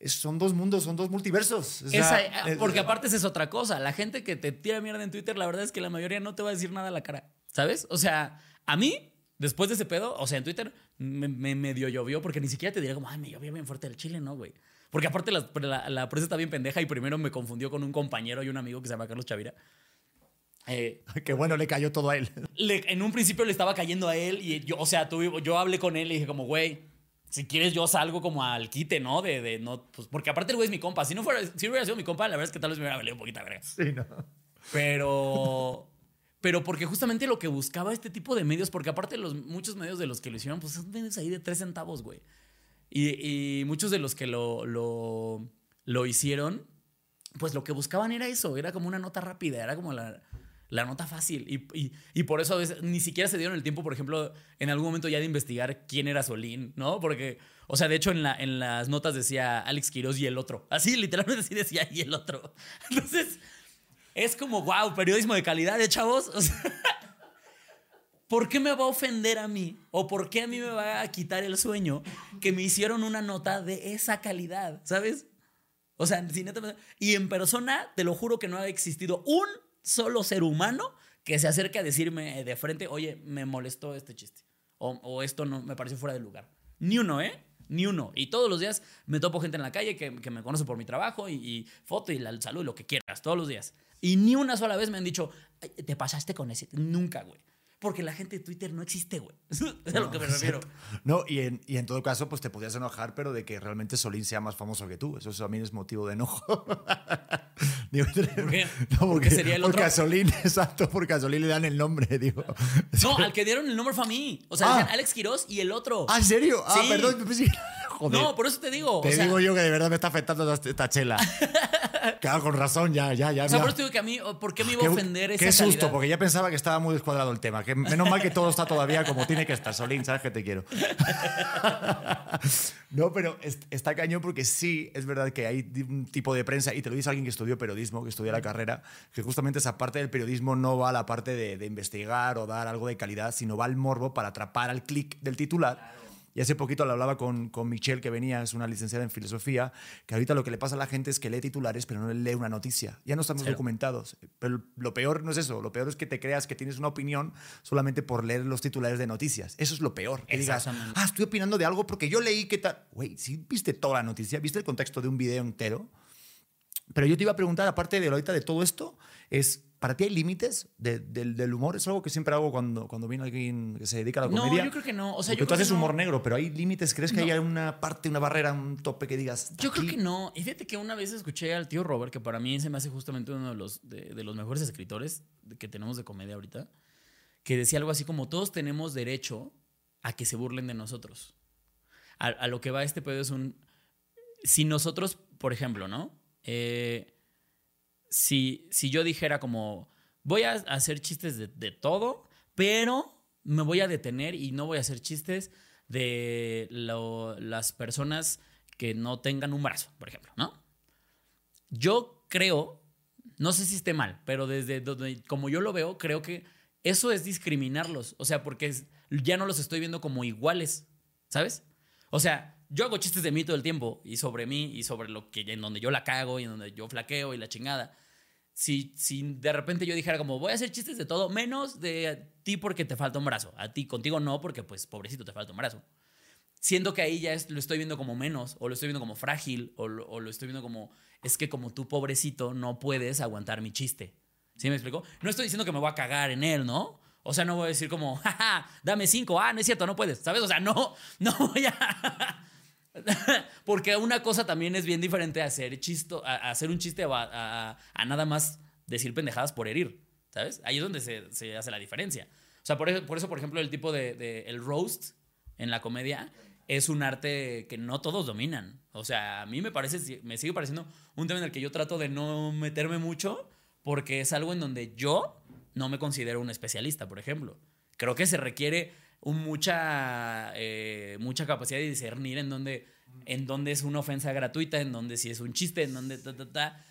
son dos mundos, son dos multiversos. O sea, Esa- es- porque aparte esa es otra cosa. La gente que te tira mierda en Twitter, la verdad es que la mayoría no te va a decir nada a la cara. ¿Sabes? O sea, a mí, después de ese pedo, o sea, en Twitter me, me medio llovió porque ni siquiera te diría como, ay, me llovió bien fuerte el chile, no, güey. Porque aparte la, la, la prensa está bien pendeja y primero me confundió con un compañero y un amigo que se llama Carlos Chavira. Eh, Qué bueno, le cayó todo a él. le- en un principio le estaba cayendo a él y yo, o sea, tuve- yo hablé con él y dije como, güey, si quieres yo salgo como al quite, ¿no? De, de no, pues, porque aparte el güey es mi compa. Si no fuera, si hubiera sido mi compa, la verdad es que tal vez me hubiera valido un poquito verga. Sí, ¿no? Pero, pero porque justamente lo que buscaba este tipo de medios, porque aparte los muchos medios de los que lo hicieron, pues son medios ahí de tres centavos, güey. Y, y muchos de los que lo, lo, lo hicieron, pues lo que buscaban era eso, era como una nota rápida, era como la, la nota fácil. Y, y- y por eso a veces ni siquiera se dieron el tiempo, por ejemplo, en algún momento ya de investigar quién era Solín, ¿no? Porque, o sea, de hecho en, la, en las notas decía Alex Quiroz y el otro. Así, literalmente así decía y el otro. Entonces, es como, wow, periodismo de calidad, ¿eh, chavos? ¿Por qué me va a ofender a mí? ¿O por qué a mí me va a quitar el sueño que me hicieron una nota de esa calidad? ¿Sabes? O sea, si neta me- y en persona, te lo juro que no ha existido un solo ser humano que se acerque a decirme de frente, oye, me molestó este chiste. O, esto no me pareció fuera de lugar. Ni uno, ¿eh? Ni uno. Y todos los días me topo gente en la calle que, que me conoce por mi trabajo y, y foto y la salud lo que quieras, todos los días. Y ni una sola vez me han dicho, "Ay, te pasaste con ese. Nunca, güey. Porque la gente de Twitter no existe, güey. es a lo que me refiero. No, y en, y en todo caso, pues te podías enojar, pero de que realmente Solín sea más famoso que tú. Eso también es motivo de enojo. Digo, ¿Por qué? No, ¿Por porque, qué sería el porque otro? a Solín, exacto, porque a Solín le dan el nombre, digo. No, al que dieron el nombre fue a mí. O sea, Ah. decían Alex Quiroz y el otro. Ah, ¿en serio? Ah, Sí. perdón. Joder. No, por eso te digo. Te o sea, digo yo que de verdad me está afectando esta, chela. claro, con razón, ya, ya, ya. O sea, por eso te digo que a mí, ¿por qué me iba a ofender esa Qué susto, calidad? porque ya pensaba que estaba muy descuadrado el tema. Que menos mal que todo está todavía como tiene que estar. Solín, sabes que te quiero. no, pero es- está cañón porque sí, es verdad que hay un tipo de prensa, y te lo dice alguien que estudió periodismo, que estudia la carrera, que justamente esa parte del periodismo no va a la parte de, de investigar o dar algo de calidad, sino va al morbo para atrapar al clic del titular. Y hace poquito lo hablaba con, con Michelle, que venía, es una licenciada en filosofía, que ahorita lo que le pasa a la gente es que lee titulares, pero no lee una noticia. Ya no estamos Cero. documentados. Pero lo peor no es eso. Lo peor es que te creas que tienes una opinión solamente por leer los titulares de noticias. Eso es lo peor. Que digas, ah, estoy opinando de algo porque yo leí que tal. Güey, si viste toda la noticia, viste el contexto de un video entero. Pero yo te iba a preguntar, aparte de ahorita de todo esto, es, ¿para ti hay límites de- del, del humor? Es algo que siempre hago cuando, cuando viene alguien que se dedica a la No, comedia. yo creo que no. O sea, yo tú haces no. humor negro, pero hay límites. ¿Crees que No. hay una parte, una barrera, un tope que digas? Yo creo que no. Y fíjate que una vez escuché al tío Robert, que para mí se me hace justamente uno de los, de, de los mejores escritores que tenemos de comedia ahorita, que decía algo así como, todos tenemos derecho a que se burlen de nosotros. A, a lo que va este pedo es un... Si nosotros, por ejemplo, ¿no? Eh, si, si yo dijera como, voy a hacer chistes de, todo, pero me voy a detener y no voy a hacer chistes de las personas que no tengan un brazo, por ejemplo, ¿no? Yo creo, no sé si esté mal, pero desde donde, como yo lo veo, creo que eso es discriminarlos. O sea, porque ya no los estoy viendo como iguales, ¿sabes? O sea, yo hago chistes de mí todo el tiempo y sobre mí y sobre lo que en donde yo la cago y en donde yo flaqueo y la chingada. Si, si de repente yo dijera como voy a hacer chistes de todo, menos de ti porque te falta un brazo, a ti contigo no porque pues pobrecito te falta un brazo. Siento que ahí ya es- lo estoy viendo como menos, o lo estoy viendo como frágil, o lo, o lo estoy viendo como, es que como tú pobrecito no puedes aguantar mi chiste. ¿Sí me explico? No estoy diciendo que me voy a cagar en él, ¿no? O sea, no voy a decir como, jaja, dame cinco, ah, no es cierto, no puedes, ¿sabes? O sea, no, no voy a... Porque una cosa también es bien diferente a hacer, chisto, a, a hacer un chiste a- a nada más decir pendejadas por herir, ¿sabes? Ahí es donde se, se hace la diferencia. O sea, por eso, por, eso, por ejemplo, el tipo de, de- el roast en la comedia es un arte que no todos dominan. O sea, a mí me parece, me sigue pareciendo un tema en el que yo trato de no meterme mucho porque es algo en donde yo no me considero un especialista, por ejemplo. Creo que se requiere un mucha, eh, mucha capacidad de discernir en dónde, en dónde es una ofensa gratuita, en dónde si es un chiste, en dónde ta, ta, ta.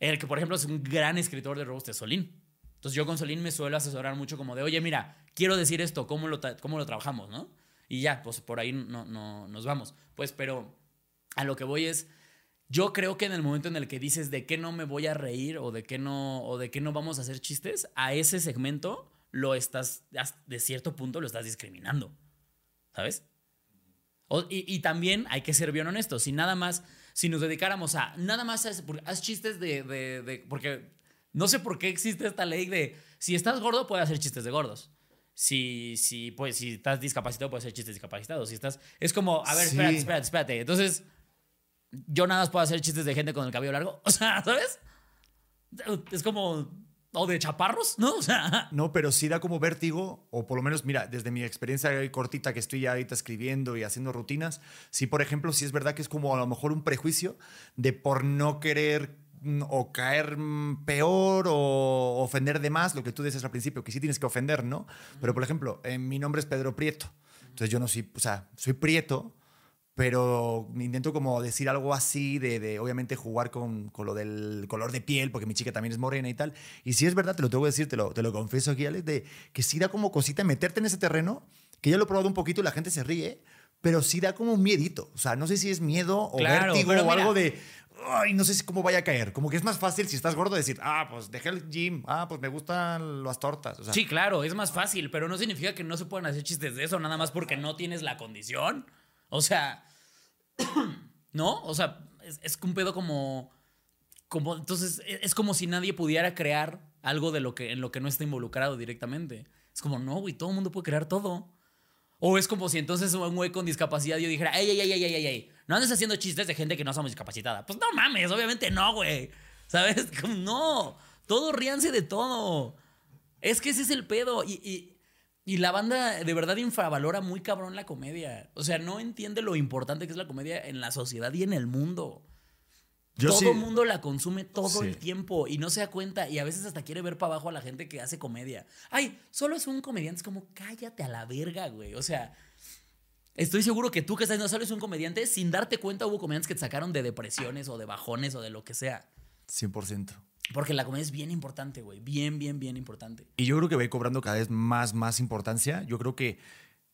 El que, por ejemplo, es un gran escritor de roast es Solín. Entonces yo con Solín me suelo asesorar mucho como de, oye, mira, quiero decir esto, ¿cómo lo, cómo lo trabajamos, no? Y ya, pues por ahí no, no, nos vamos. Pues, pero a lo que voy es, yo creo que en el momento en el que dices de qué no me voy a reír o de qué no, o de qué no vamos a hacer chistes, a ese segmento lo estás, de cierto punto lo estás discriminando. ¿Sabes? O- y, y también hay que ser bien honestos. Si nada más, si nos dedicáramos a nada más haz chistes de, de- de- Porque no sé por qué existe esta ley de si estás gordo, puedes hacer chistes de gordos. Si, si, pues, si estás discapacitado, puedes hacer chistes discapacitados. Si estás. Es como, a ver, Sí. espérate, espérate, espérate. Entonces, yo nada más puedo hacer chistes de gente con el cabello largo. O sea, ¿sabes? Es como. O de chaparros, ¿no? O sea. No, pero sí da como vértigo, o por lo menos, mira, desde mi experiencia cortita que estoy ya ahorita escribiendo y haciendo rutinas, sí, por ejemplo, sí es verdad que es como a lo mejor un prejuicio de por no querer mm, o caer mm, peor o ofender de más, lo que tú dices al principio, que sí tienes que ofender, ¿no? Pero, por ejemplo, eh, mi nombre es Pedro Prieto, entonces yo no soy, o sea, soy Prieto, pero intento como decir algo así de, de, obviamente jugar con, con, lo del color de piel, porque mi chica también es morena y tal. Y si es verdad, te lo tengo que decir, te lo, te lo confieso aquí, Alex, de que sí da como cosita meterte en ese terreno, que ya lo he probado un poquito y la gente se ríe, pero sí da como un miedito. O sea, no sé si es miedo o Claro, vértigo o mira. algo de, ay, no sé si cómo vaya a caer. Como que es más fácil si estás gordo decir, ah, pues dejé el gym, ah, pues me gustan las tortas. O sea, Sí, claro, es más fácil, pero no significa que no se puedan hacer chistes de eso, nada más porque no tienes la condición. O sea, ¿no? O sea, es, es un pedo como, como. Entonces, es, es como si nadie pudiera crear algo de lo que, en lo que no está involucrado directamente. Es como, no, güey, todo el mundo puede crear todo. O es como si entonces un güey con discapacidad yo dijera, ey, ey, ey, ey, ey, ey, no andes haciendo chistes de gente que no somos discapacitada. Pues no mames, obviamente no, güey. ¿Sabes? Como, no, todo ríanse de todo. Es que ese es el pedo. Y, y- y la banda de verdad infravalora muy cabrón la comedia. O sea, no entiende lo importante que es la comedia en la sociedad y en el mundo. yo todo sí- el mundo la consume todo Sí. el tiempo y no se da cuenta y a veces hasta quiere ver para abajo a la gente que hace comedia. Ay, solo es un comediante, es como cállate a la verga, güey. O sea, estoy seguro que tú que estás no solo es un comediante, sin darte cuenta hubo comediantes que te sacaron de depresiones o de bajones o de lo que sea. 100%. Porque la comedia es bien importante, güey. Bien, bien, bien importante. Y yo creo que va a ir cobrando cada vez más, más importancia. Yo creo que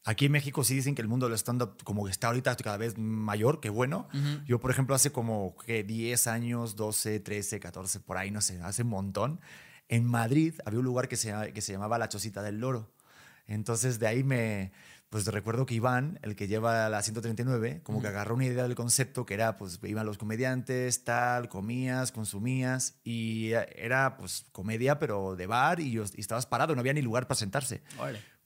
aquí en México sí dicen que el mundo del stand-up como que está ahorita cada vez mayor, que bueno. Yo, por ejemplo, hace como que 10 años, 12, 13, 14, por ahí, no sé, hace un montón. En Madrid había un lugar que se, que se llamaba La Chocita del Loro. Entonces de ahí me, pues recuerdo que Iván, el que lleva la 139, como que agarró una idea del concepto que era, pues iban los comediantes, tal, comías, consumías y era pues comedia pero de bar y, y estabas parado, no había ni lugar para sentarse.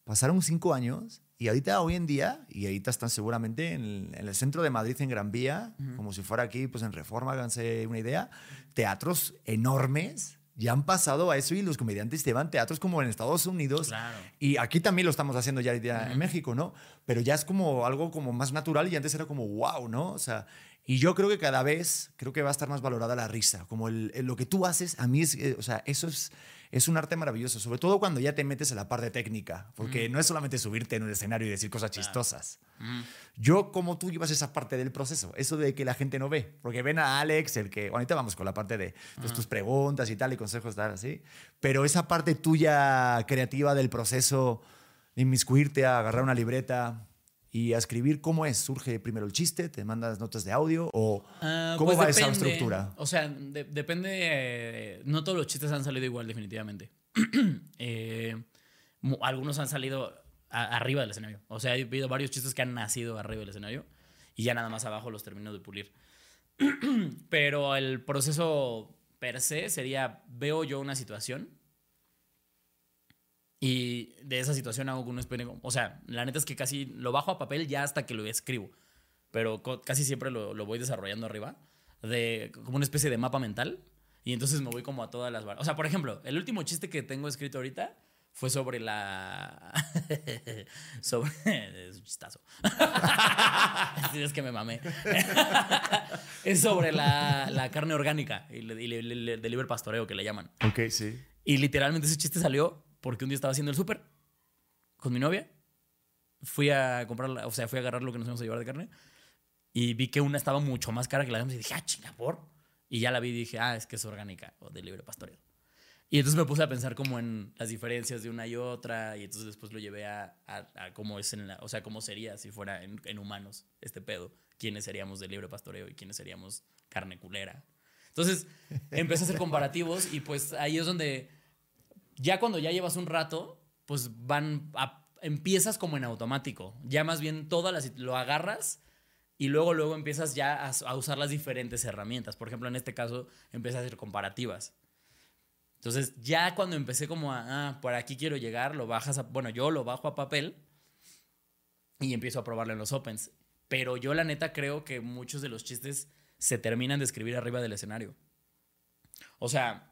Pasaron cinco años y ahorita, hoy en día, y ahorita están seguramente en el, en el centro de Madrid, en Gran Vía, como si fuera aquí, pues en Reforma, háganse una idea, teatros enormes. Ya han pasado a eso y los comediantes te van teatros como en Estados Unidos. Claro. Y aquí también lo estamos haciendo ya, ya en México, ¿no? Pero ya es como algo como más natural y antes era como wow, ¿no? O sea, y yo creo que cada vez creo que va a estar más valorada la risa, como el, el- lo que tú haces, a mí es, eh, o sea, eso es, es un arte maravilloso, sobre todo cuando ya te metes en la parte técnica, porque no es solamente subirte en un escenario y decir cosas chistosas. Yo, como tú llevas esa parte del proceso, eso de que la gente no ve, porque ven a Alex, el que, bueno, ahorita vamos con la parte de pues, tus preguntas y tal, y consejos, tal, así, pero esa parte tuya creativa del proceso, de inmiscuirte a agarrar una libreta y a escribir, ¿cómo es? ¿Surge primero el chiste? ¿Te mandas notas de audio? ¿O Ah, cómo pues va esa depende. estructura? O sea, de- depende. eh, no todos los chistes han salido igual, definitivamente. Eh, algunos han salido a- arriba del escenario. O sea, he habido varios chistes que han nacido arriba del escenario y ya nada más abajo los termino de pulir. Pero el proceso per se sería: veo yo una situación y de esa situación hago un especie. O sea, la neta es que casi lo bajo a papel ya hasta que lo escribo. Pero casi siempre lo, lo voy desarrollando arriba. De, como una especie de mapa mental. Y entonces me voy como a todas las... O sea, por ejemplo, el último chiste que tengo escrito ahorita fue sobre la... sobre... Es un chistazo. Es que me mamé. es sobre la, la carne orgánica y, le- y le- le- de libre pastoreo que le llaman. Ok, sí. Y literalmente ese chiste salió porque un día estaba haciendo el súper con mi novia. Fui a comprar, o sea, fui a agarrar lo que nos íbamos a llevar de carne. Y vi que una estaba mucho más cara que la demás. Y dije, ah, chinga, por. Y ya la vi y dije, ah, es que es orgánica o de libre pastoreo. Y entonces me puse a pensar como en las diferencias de una y otra. Y entonces después lo llevé a, a- cómo es en o sea, cómo sería si fuera en, en humanos este pedo. ¿Quiénes seríamos de libre pastoreo y quiénes seríamos carne culera? Entonces empecé a hacer comparativos y pues ahí es donde ya cuando ya llevas un rato, pues van a- empiezas como en automático. Ya más bien todas las lo agarras y luego luego empiezas ya a, a usar las diferentes herramientas. Por ejemplo, en este caso empiezas a hacer comparativas. Entonces, ya cuando empecé como a, ah, por aquí quiero llegar, lo bajas a, bueno, yo lo bajo a papel y empiezo a probarlo en los opens. Pero yo la neta creo que muchos de los chistes se terminan de escribir arriba del escenario. O sea,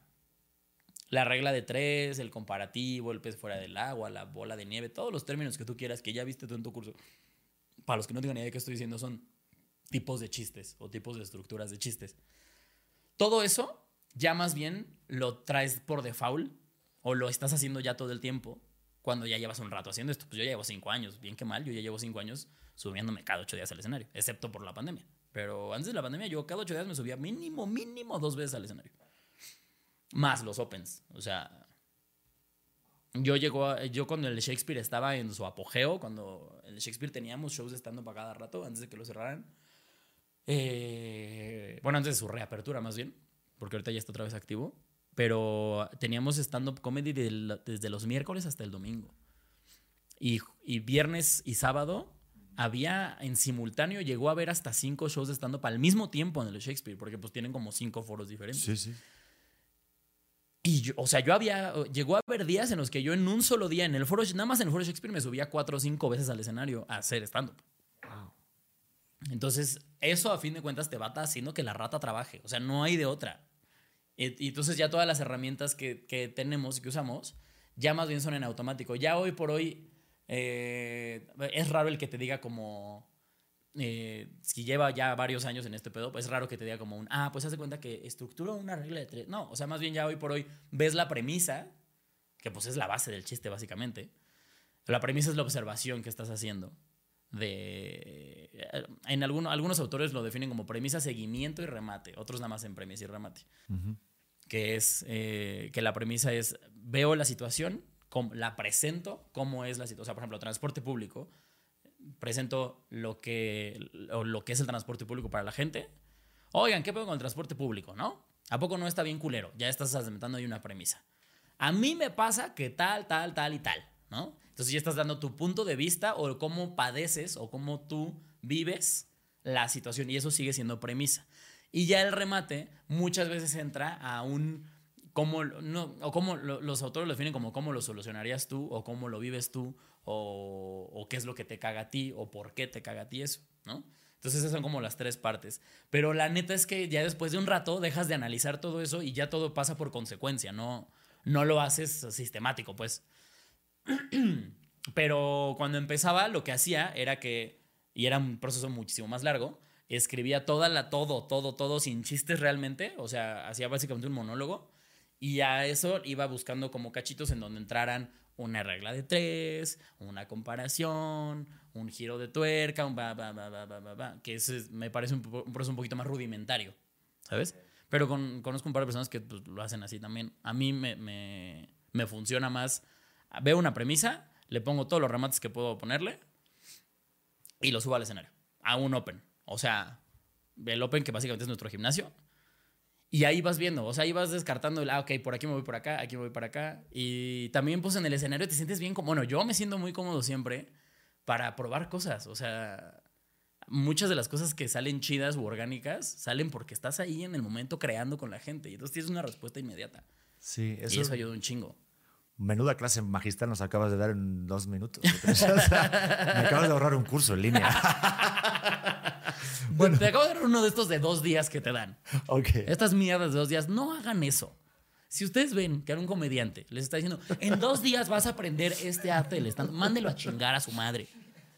la regla de tres, el comparativo, el pez fuera del agua, la bola de nieve, todos los términos que tú quieras que ya viste tú en tu curso. Para los que no tengan idea de qué estoy diciendo, son tipos de chistes o tipos de estructuras de chistes. Todo eso ya más bien lo traes por default o lo estás haciendo ya todo el tiempo cuando ya llevas un rato haciendo esto. Pues yo ya llevo cinco años, bien que mal, yo ya llevo cinco años subiéndome cada ocho días al escenario, excepto por la pandemia. Pero antes de la pandemia yo cada ocho días me subía mínimo, mínimo dos veces al escenario. Más los opens. O sea, yo llegó, yo cuando el Shakespeare estaba en su apogeo, cuando el Shakespeare teníamos shows estando para cada rato, antes de que lo cerraran. Eh, bueno, antes de su reapertura más bien porque ahorita ya está otra vez activo. Pero teníamos stand-up comedy desde los miércoles hasta el domingo. Y, viernes y sábado había en simultáneo, llegó a haber hasta cinco shows de stand-up al mismo tiempo en el Shakespeare, porque pues tienen como cinco foros diferentes. Sí, sí. Y yo, o sea, yo había, llegó a haber días en los que yo en un solo día, en el foro, nada más en el foro Shakespeare me subía cuatro o cinco veces al escenario a hacer stand-up. Entonces, eso a fin de cuentas te va haciendo que la rata trabaje. O sea, no hay de otra. Y, entonces ya todas las herramientas que, que, tenemos y que usamos, ya más bien son en automático. Ya hoy por hoy eh, es raro el que te diga como... Eh, si lleva ya varios años en este pedo, pues es raro que te diga como un, ah, pues hace cuenta que estructura una regla de tres. No, o sea, más bien ya hoy por hoy ves la premisa, que pues es la base del chiste básicamente. La premisa es la observación que estás haciendo. De, en algunos algunos autores lo definen como premisa, seguimiento y remate, otros nada más en premisa y remate que es que la premisa es veo la situación, la presento, cómo es la situación. O sea, por ejemplo, transporte público, presento lo que, lo que es el transporte público para la gente. Oigan, ¿qué puedo con el transporte público, no? ¿A poco no está bien culero? Ya estás aceptando ahí una premisa. A mí me pasa que tal, tal, tal y tal, ¿no? Entonces ya estás dando tu punto de vista o cómo padeces o cómo tú vives la situación y eso sigue siendo premisa. Y ya el remate muchas veces entra a un cómo, no, o cómo los autores lo definen como cómo lo solucionarías tú, o cómo lo vives tú, o, qué es lo que te caga a ti, o por qué te caga a ti eso, ¿no? Entonces esas son como las tres partes. Pero la neta es que ya después de un rato dejas de analizar todo eso y ya todo pasa por consecuencia, no, no lo haces sistemático, pues. Pero cuando empezaba lo que hacía era que, y era un proceso muchísimo más largo, escribía toda la, todo, todo, todo sin chistes realmente, o sea, hacía básicamente un monólogo y a eso iba buscando como cachitos en donde entraran una regla de tres, una comparación, un giro de tuerca, un va, va, va, que ese me parece un, proceso un poquito más rudimentario, ¿sabes? Pero con, conozco un par de personas que pues, lo hacen así también. A mí me, me, me funciona más, veo una premisa, le pongo todos los remates que puedo ponerle y lo subo al escenario, a un open. O sea, el Open, que básicamente es nuestro gimnasio. Y ahí vas viendo, o sea, ahí vas descartando el, ah, ok, por aquí me voy por acá, aquí me voy para acá. Y también, pues en el escenario te sientes bien como, bueno, yo me siento muy cómodo siempre para probar cosas. O sea, muchas de las cosas que salen chidas u orgánicas salen porque estás ahí en el momento creando con la gente. Y entonces tienes una respuesta inmediata. Sí, eso, y eso ayuda un chingo. Menuda clase magistral nos acabas de dar en dos minutos. me acabas de ahorrar un curso en línea. Bueno. Te acabo de dar uno de estos de dos días que te dan. Ok. Estas mierdas de dos días, no hagan eso. Si ustedes ven que a un comediante les está diciendo, en dos días vas a aprender este arte del stand, mándelo a chingar a su madre,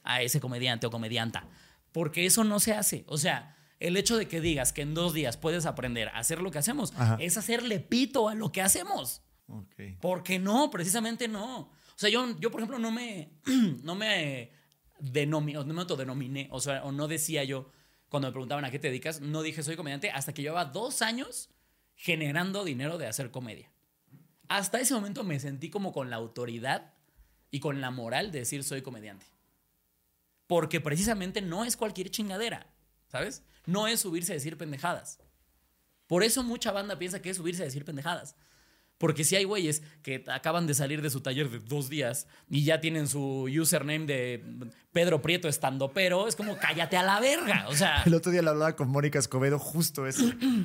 a ese comediante o comedianta. Porque eso no se hace. O sea, el hecho de que digas que en dos días puedes aprender a hacer lo que hacemos es hacerle pito a lo que hacemos. Okay. Porque no, precisamente no. O sea, yo, yo por ejemplo, no me, no me no me autodenominé, o sea, o no decía yo, cuando me preguntaban a qué te dedicas, no dije soy comediante hasta que llevaba dos años generando dinero de hacer comedia. Hasta ese momento me sentí como con la autoridad y con la moral de decir soy comediante. Porque precisamente no es cualquier chingadera, ¿sabes? No es subirse a decir pendejadas. Por eso mucha banda piensa que es subirse a decir pendejadas. Porque si hay güeyes que acaban de salir de su taller de dos días y ya tienen su username de Pedro Prieto estando pero, es como cállate a la verga. O sea, El otro día le hablaba con Mónica Escobedo, justo eso.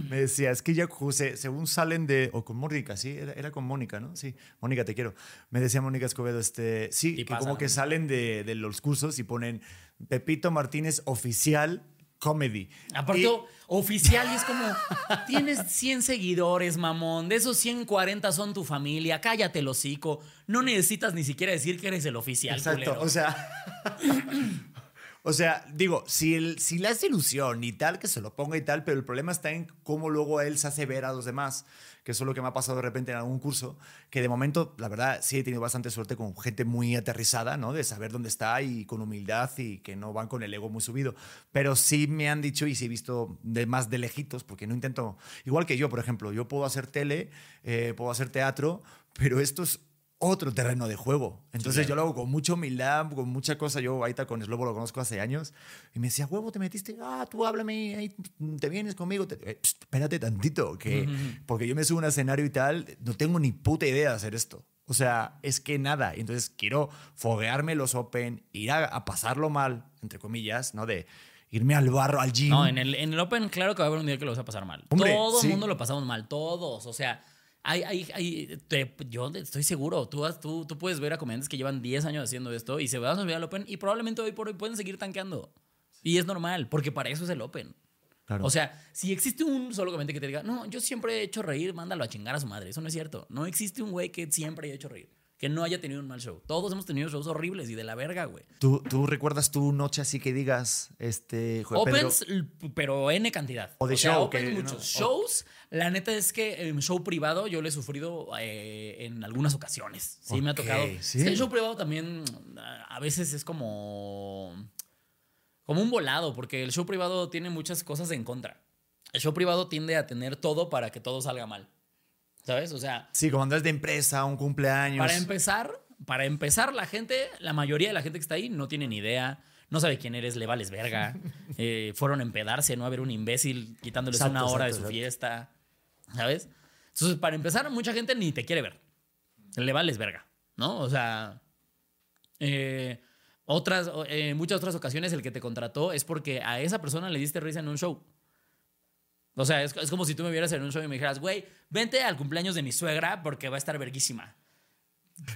Me decía, es que ya se- según salen de. O con Mónica, sí, era, era con Mónica, ¿no? Sí, Mónica, te quiero. Me decía Mónica Escobedo, este. Sí, que pasa, como ¿no? que salen de, de los cursos y ponen Pepito Martínez oficial comedy. Aparte, Y- oficial, y es como, tienes 100 seguidores, mamón. De esos 140 son tu familia. Cállate el hocico. No necesitas ni siquiera decir que eres el oficial, Exacto, culero. o sea. O sea, digo, si, el, si le hace ilusión y tal, que se lo ponga y tal, pero el problema está en cómo luego él se hace ver a los demás, que eso es lo que me ha pasado de repente en algún curso, que de momento, la verdad, sí he tenido bastante suerte con gente muy aterrizada, ¿no? De saber dónde está y con humildad y que no van con el ego muy subido. Pero sí me han dicho y sí he visto de más de lejitos, porque no intento, igual que yo, por ejemplo, yo puedo hacer tele, eh, puedo hacer teatro, pero esto es otro terreno de juego. Entonces yo lo hago con mucha humildad, con mucha cosa. Yo ahorita con Slobo lo conozco hace años y me decía, huevo, te metiste, ah, tú háblame, ahí, te vienes conmigo. Te- eh, pst, espérate tantito, que, porque yo me subo a un escenario y tal, no tengo ni puta idea de hacer esto. O sea, es que nada. Entonces quiero foguearme los Open, ir a, a pasarlo mal, entre comillas, ¿no? De irme al barro, al gym. No, en el, en el Open, claro que va a haber un día que lo vas a pasar mal. Hombre, Todo sí. el mundo lo pasamos mal, todos. O sea, hay, hay, hay- te- yo estoy seguro, tú, tú, tú puedes ver a comediantes que llevan 10 años haciendo esto y se van a subir al Open y probablemente hoy por hoy pueden seguir tanqueando. Y es normal, porque para eso es el Open. Claro. O sea, si existe un solo comediante que te diga, no, yo siempre he hecho reír, mándalo a chingar a su madre. Eso no es cierto. No existe un güey que siempre haya hecho reír, que no haya tenido un mal show. Todos hemos tenido shows horribles y de la verga, güey. ¿Tú, ¿Tú recuerdas tu noche así que digas, este, joder, Opens, pero N cantidad. O de sea, show, opens que, muchos. ¿no? Shows, la neta es que en show privado yo lo he sufrido eh, en algunas ocasiones. Sí, me ha tocado. sí. Es que el show privado también a veces es como. como un volado, porque el show privado tiene muchas cosas en contra. El show privado tiende a tener todo para que todo salga mal. ¿Sabes? O sea, Sí, como andas de empresa, un cumpleaños. para empezar, para empezar, la gente, la mayoría de la gente que está ahí no tiene ni idea, no sabe quién eres, le vales verga. Eh, fueron a empedarse, no a ver un imbécil quitándoles Exacto, una hora exacto, de su exacto. fiesta. ¿Sabes? Entonces, para empezar, mucha gente ni te quiere ver. Le vales verga, ¿no? O sea, eh, otras, eh, muchas otras ocasiones el que te contrató es porque a esa persona le diste risa en un show. O sea, es, es como si tú me vieras en un show y me dijeras, güey, vente al cumpleaños de mi suegra porque va a estar verguísima.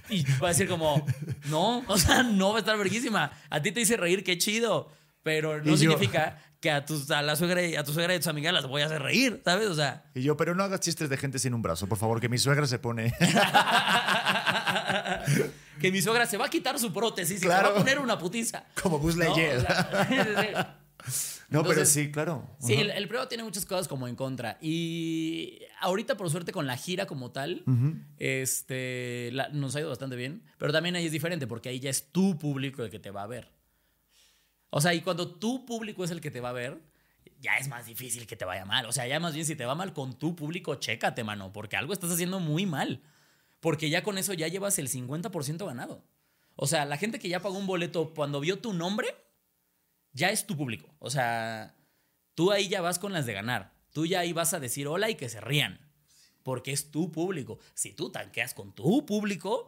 Y va a decir como, no, o sea, no va a estar verguísima. A ti te hice reír, qué chido. Pero no Y yo- significa que a, tus, a la suegra y a tu suegra y a tus amigas las voy a hacer reír, ¿sabes? O sea, Y yo, pero no hagas chistes de gente sin un brazo, por favor, que mi suegra se pone. que mi suegra se va a quitar su prótesis y Claro. se va a poner una putiza. Como Buzz ¿No? Lightyear. Sí, no, pero sí, claro. Sí, el, el prueba tiene muchas cosas como en contra. Y ahorita, por suerte, con la gira como tal, este, la- nos ha ido bastante bien. Pero también ahí es diferente, porque ahí ya es tu público el que te va a ver. O sea, y cuando tu público es el que te va a ver, ya es más difícil que te vaya mal. O sea, ya más bien si te va mal con tu público, chécate, mano, porque algo estás haciendo muy mal. Porque ya con eso ya llevas el 50% ganado. O sea, la gente que ya pagó un boleto cuando vio tu nombre, ya es tu público. O sea, tú ahí ya vas con las de ganar. Tú ya ahí vas a decir hola y que se rían. Porque es tu público. Si tú tanqueas con tu público,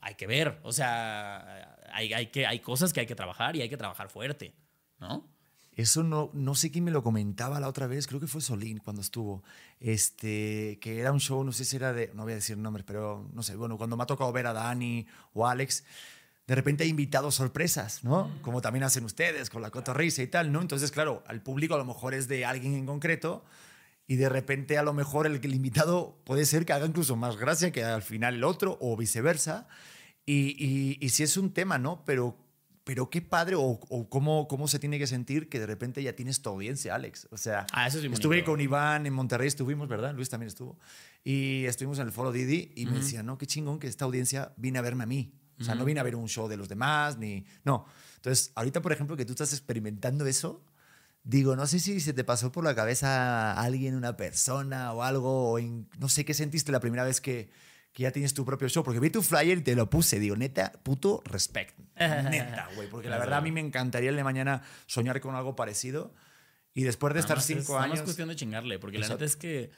hay que ver. O sea, hay, hay, que, hay cosas que hay que trabajar y hay que trabajar fuerte. ¿No? Eso no, no sé quién me lo comentaba la otra vez, creo que fue Solín cuando estuvo, este, que era un show, no sé si era de, no voy a decir nombres, pero no sé, bueno, cuando me ha tocado ver a Dani o a Alex, de repente hay invitados sorpresas, ¿no? Como también hacen ustedes con la cotorrisa y tal, ¿no? Entonces, claro, al público a lo mejor es de alguien en concreto y de repente a lo mejor el, el invitado puede ser que haga incluso más gracia que al final el otro o viceversa. Y, y, y sí es un tema, ¿no? Pero pero qué padre o, o cómo, cómo se tiene que sentir que de repente ya tienes tu audiencia, Alex. O sea, Ah, eso es bien estuve bonito. con Iván en Monterrey, estuvimos, ¿verdad? Luis también estuvo. Y estuvimos en el foro Didi y me decía, no, qué chingón que esta audiencia viene a verme a mí. O sea, no viene a ver un show de los demás, ni... No. Entonces, ahorita, por ejemplo, que tú estás experimentando eso, digo, no sé si se te pasó por la cabeza a alguien, una persona o algo, o en- no sé qué sentiste la primera vez que, que ya tienes tu propio show, porque vi tu flyer y te lo puse, digo, neta, puto respect. Neta, güey, porque la verdad a mí me encantaría el de mañana soñar con algo parecido y después de estar es- cinco años... cuestión de chingarle, porque Exacto. la neta es que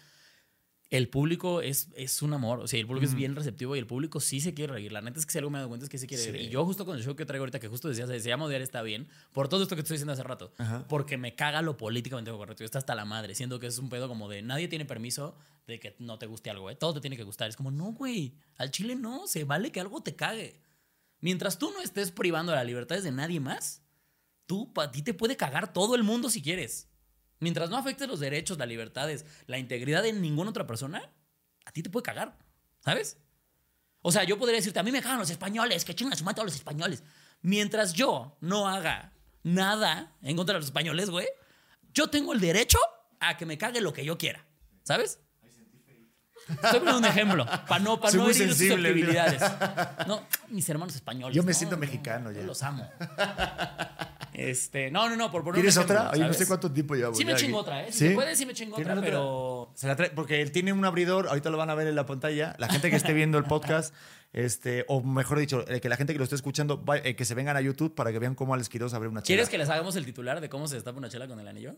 el público es, es un amor. O sea, el público es bien receptivo y el público sí se quiere reír. La neta es que si algo me dado cuenta es que sí quiere Sí. reír. Y yo justo con el show que traigo ahorita, que justo decías, se llama Odiar está bien, por todo esto que te estoy diciendo hace rato. Porque me caga lo políticamente correcto. Está hasta la madre. Siento que es un pedo como de nadie tiene permiso de que no te guste algo, ¿eh? Todo te tiene que gustar. Es como, no, güey. Al chile no. Se vale que algo te cague. Mientras tú no estés privando las libertades de nadie más, tú, para ti te puede cagar todo el mundo si quieres. Mientras no afectes los derechos, las libertades, la integridad de ninguna otra persona, a ti te puede cagar. ¿Sabes? O sea, yo podría decirte, a mí me cagan los españoles, que chingan a su todos los españoles. Mientras yo no haga nada en contra de los españoles, güey, yo tengo el derecho a que me cague lo que yo quiera. ¿Sabes? Estoy poniendo un ejemplo, para no, para Soy no herir sensible, susceptibilidades. No, mis hermanos españoles. Yo me no, siento no, mexicano ya. Yo los amo. Este, no, no, no, por poner ¿Quieres ejemplo, otra? Oye, no ¿sabes? sé cuánto tiempo llevamos. Sí me chingo otra, ¿eh? Si se puede, sí me chingo ¿Tienen otra, pero- Se la trae, porque él tiene un abridor, ahorita lo van a ver en la pantalla. La gente que esté viendo el podcast, este, o mejor dicho, eh, que la gente que lo esté escuchando, eh, que se vengan a YouTube para que vean cómo Alex Quiroz abre una chela. ¿Quieres que les hagamos el titular de cómo se destapa una chela con el anillo?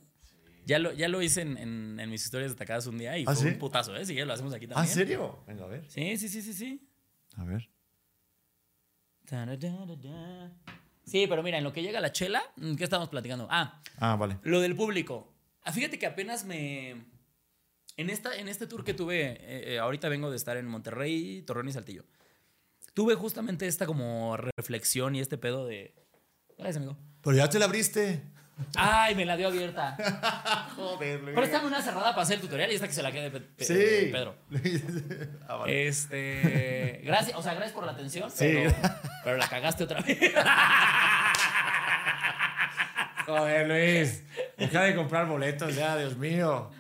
Ya lo, ya lo hice en, en- en mis historias destacadas un día y ¿Ah, fue sí? un putazo, ¿eh? Si quieres lo hacemos aquí ¿Ah, también. ¿en serio? Venga, a ver. Sí, sí, sí, sí, sí. A ver. Sí, pero mira, en lo que llega la chela, ¿qué estamos platicando? Ah, Ah, vale. Lo del público. Ah, fíjate que apenas me. En, esta, en este tour que tuve, eh, eh, ahorita vengo de estar en Monterrey, Torreón y Saltillo. Tuve justamente esta como reflexión y este pedo de. Gracias, amigo. Pero ya te la abriste. Ay, me la dio abierta. Joder, Luis. Préstame una cerrada para hacer el tutorial y esta que se la quede Pe- Pe- Sí. eh, Pedro. Ah, vale. Este. Gracias, o sea, gracias por la atención, Sí. pero, pero la cagaste otra vez. Joder, Luis. Deja de comprar boletos ya, Dios mío.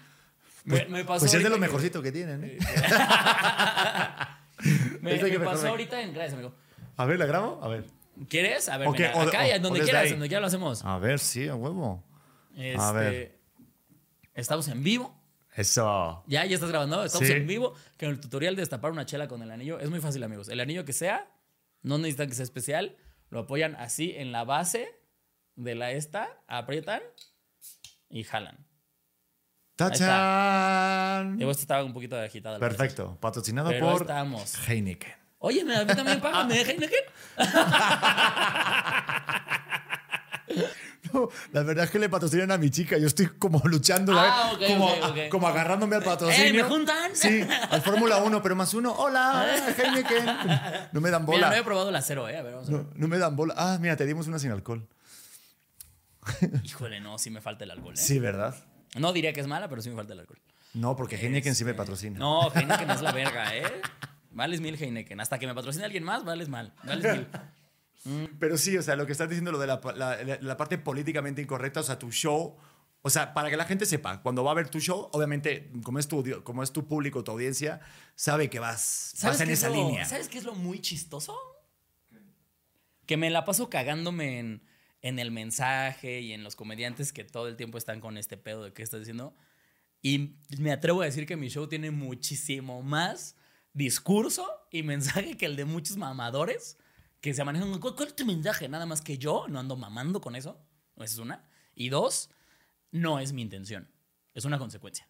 Me, me pasó Pues es de lo mejorcito que tienen. ¿eh? Me, me pasó ahorita en. Gracias, amigo. A ver, ¿la grabo? A ver. ¿Quieres? A ver, Ok, mira, o- acá, o- donde quieras, ahí. donde quieras lo hacemos. A ver, sí, a huevo. Este, A ver. Estamos en vivo. Eso. Ya, ya estás grabando. Estamos Sí. en vivo. Que en el tutorial de destapar una chela con el anillo es muy fácil, amigos. El anillo que sea, no necesitan que sea especial. Lo apoyan así en la base de la esta, aprietan y jalan. ¡Tachan! Digo, esto estaba un poquito agitada. Perfecto. Patrocinado Pero por estamos. Heineken. Oye, ¿me- a mí también pagan de Heineken. No, la verdad es que le patrocinan a mi chica. Yo estoy como luchando, Ah, ¿sabes? ok, como, ok, ok. como agarrándome al patrocinio. ¡Eh, me juntan! Sí, al Fórmula 1, pero más uno. ¡Hola! Heineken. No me dan Mira, bola. no he probado la cero, ¿eh? A ver, vamos a ver. No, no me dan bola. Ah, mira, te dimos una sin alcohol. Híjole, no, sí me falta el alcohol, ¿eh? Sí, ¿verdad? No diría que es mala, pero sí me falta el alcohol. No, porque Heineken sí me patrocina. No, Heineken es la verga, ¿eh? Vales mil Heineken. Hasta que me patrocine alguien más, vales mal. Vales mil. Pero sí, o sea, lo que estás diciendo, lo de la, la- parte políticamente incorrecta, o sea, tu show. O sea, para que la gente sepa, cuando va a ver tu show, obviamente, como es tu, como es tu público, tu audiencia, sabe que vas, vas en es esa lo- línea. ¿Sabes qué es lo muy chistoso? Que me la paso cagándome en, en el mensaje y en los comediantes que todo el tiempo están con este pedo de qué estás diciendo. Y me atrevo a decir que mi show tiene muchísimo más discurso y mensaje que el de muchos mamadores que se manejan. ¿Cuál, cuál es tu mensaje? Nada más que yo no ando mamando con eso. Esa es una. Y dos, no es mi intención. Es una consecuencia.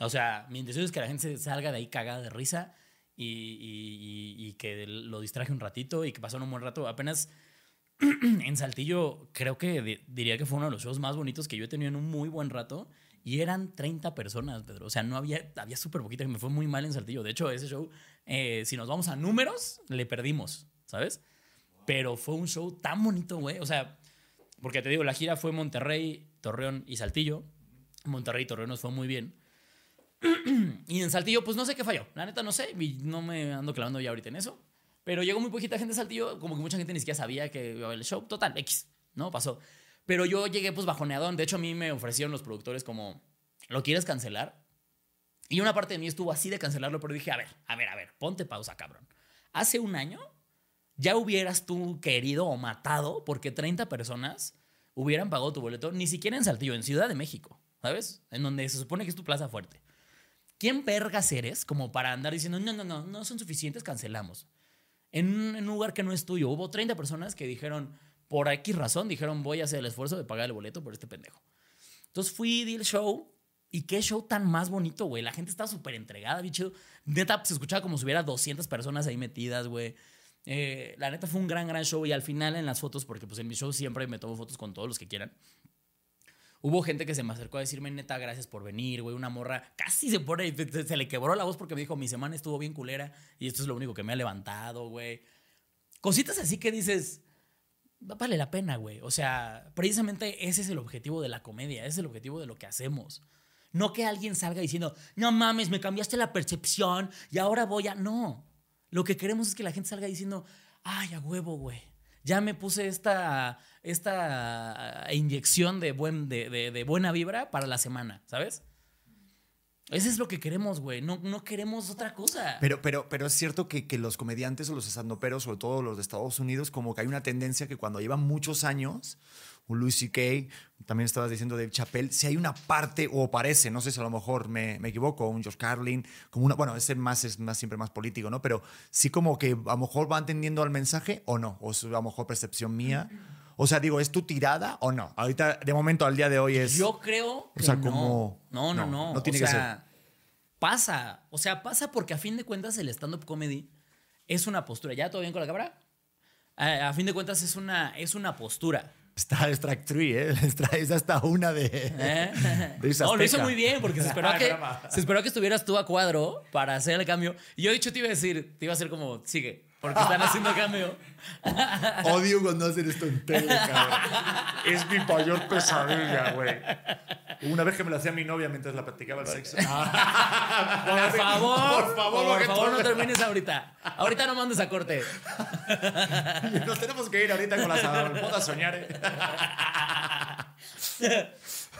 O sea, mi intención es que la gente salga de ahí cagada de risa y, que lo distraje un ratito y que pasaron un buen rato. Apenas en Saltillo creo que di- diría que fue uno de los shows más bonitos que yo he tenido en un muy buen rato y eran 30 personas, Pedro. O sea, no había, había súper poquita que me fue muy mal en Saltillo. De hecho, ese show, eh, si nos vamos a números, le perdimos, ¿sabes? Pero fue un show tan bonito, güey. O sea, porque te digo, la gira fue Monterrey, Torreón y Saltillo. Monterrey y Torreón nos fue muy bien. Y en Saltillo, pues no sé qué falló. La neta no sé. Y no me ando clavando ya ahorita en eso. Pero llegó muy poquita gente a Saltillo. Como que mucha gente ni siquiera sabía que iba a haber el show. Total, X. ¿No? Pasó. Pero yo llegué pues bajoneadón. De hecho, a mí me ofrecieron los productores como, ¿lo quieres cancelar? Y una parte de mí estuvo así de cancelarlo, pero dije, a ver, a ver, a ver, ponte pausa, cabrón. Hace un año ya hubieras tú querido o matado porque 30 personas hubieran pagado tu boleto, ni siquiera en Saltillo, en Ciudad de México, ¿sabes? En donde se supone que es tu plaza fuerte. ¿Quién vergas eres como para andar diciendo, no, no, no, no son suficientes, cancelamos? En un, en un lugar que no es tuyo. Hubo 30 personas que dijeron, por X razón, dijeron, voy a hacer el esfuerzo de pagar el boleto por este pendejo. Entonces fui, di el show Y qué show tan más bonito, güey. La gente estaba súper entregada, bicho. Neta, se escuchaba como si hubiera 200 personas ahí metidas, güey. Eh, la neta fue un gran, gran show. Y al final en las fotos, porque pues en mi show siempre me tomo fotos con todos los que quieran. Hubo gente que se me acercó a decirme, neta, gracias por venir, güey. Una morra casi se pone, se le quebró la voz porque me dijo, mi semana estuvo bien culera y esto es lo único que me ha levantado, güey. Cositas así que dices, vale la pena, güey. O sea, precisamente ese es el objetivo de la comedia, ese es el objetivo de lo que hacemos. No que alguien salga diciendo, no mames, me cambiaste la percepción y ahora voy a... No, lo que queremos es que la gente salga diciendo, ay, a huevo, güey ya me puse esta, esta inyección de, buen, de, buena vibra para la semana, ¿sabes? Eso es lo que queremos, güey. No, no queremos otra cosa. Pero, pero, pero es cierto que, que los comediantes o los estandoperos, sobre todo los de Estados Unidos, como que hay una tendencia que cuando llevan muchos años, un Louis C.K., también estabas diciendo Dave Chappelle, si hay una parte, o parece, no sé si a lo mejor me, me equivoco, un Josh Carlin, como una, bueno, ese más es más, siempre más político, ¿no? Pero sí como que a lo mejor va entendiendo al mensaje o no, o es a lo mejor percepción mía. O sea, digo, ¿es tu tirada o no? Ahorita, de momento, al día de hoy es... Yo creo que o sea, como, no. No, no, no. tiene que ser. Pasa. O sea, pasa porque a fin de cuentas el stand-up comedy es una postura. ¿Ya todo bien con la cámara? A, a fin de cuentas es una, es una postura. Está Strike 3, ¿eh? Es hasta una de. ¿Eh? no, lo hizo muy bien porque se esperó, que, se esperó que estuvieras tú a cuadro para hacer el cambio. Y yo, de hecho, te iba a decir, te iba a hacer como, sigue, porque están haciendo el cambio. Odio cuando hacen esto en tele, cabrón. Es mi mayor pesadilla, güey. Una vez que me lo hacía mi novia mientras la practicaba el sexo. por favor, por favor, por favor, no termines ahorita. Ahorita no mandes a corte. Nos tenemos que ir ahorita con las bodas soñar. ¿eh?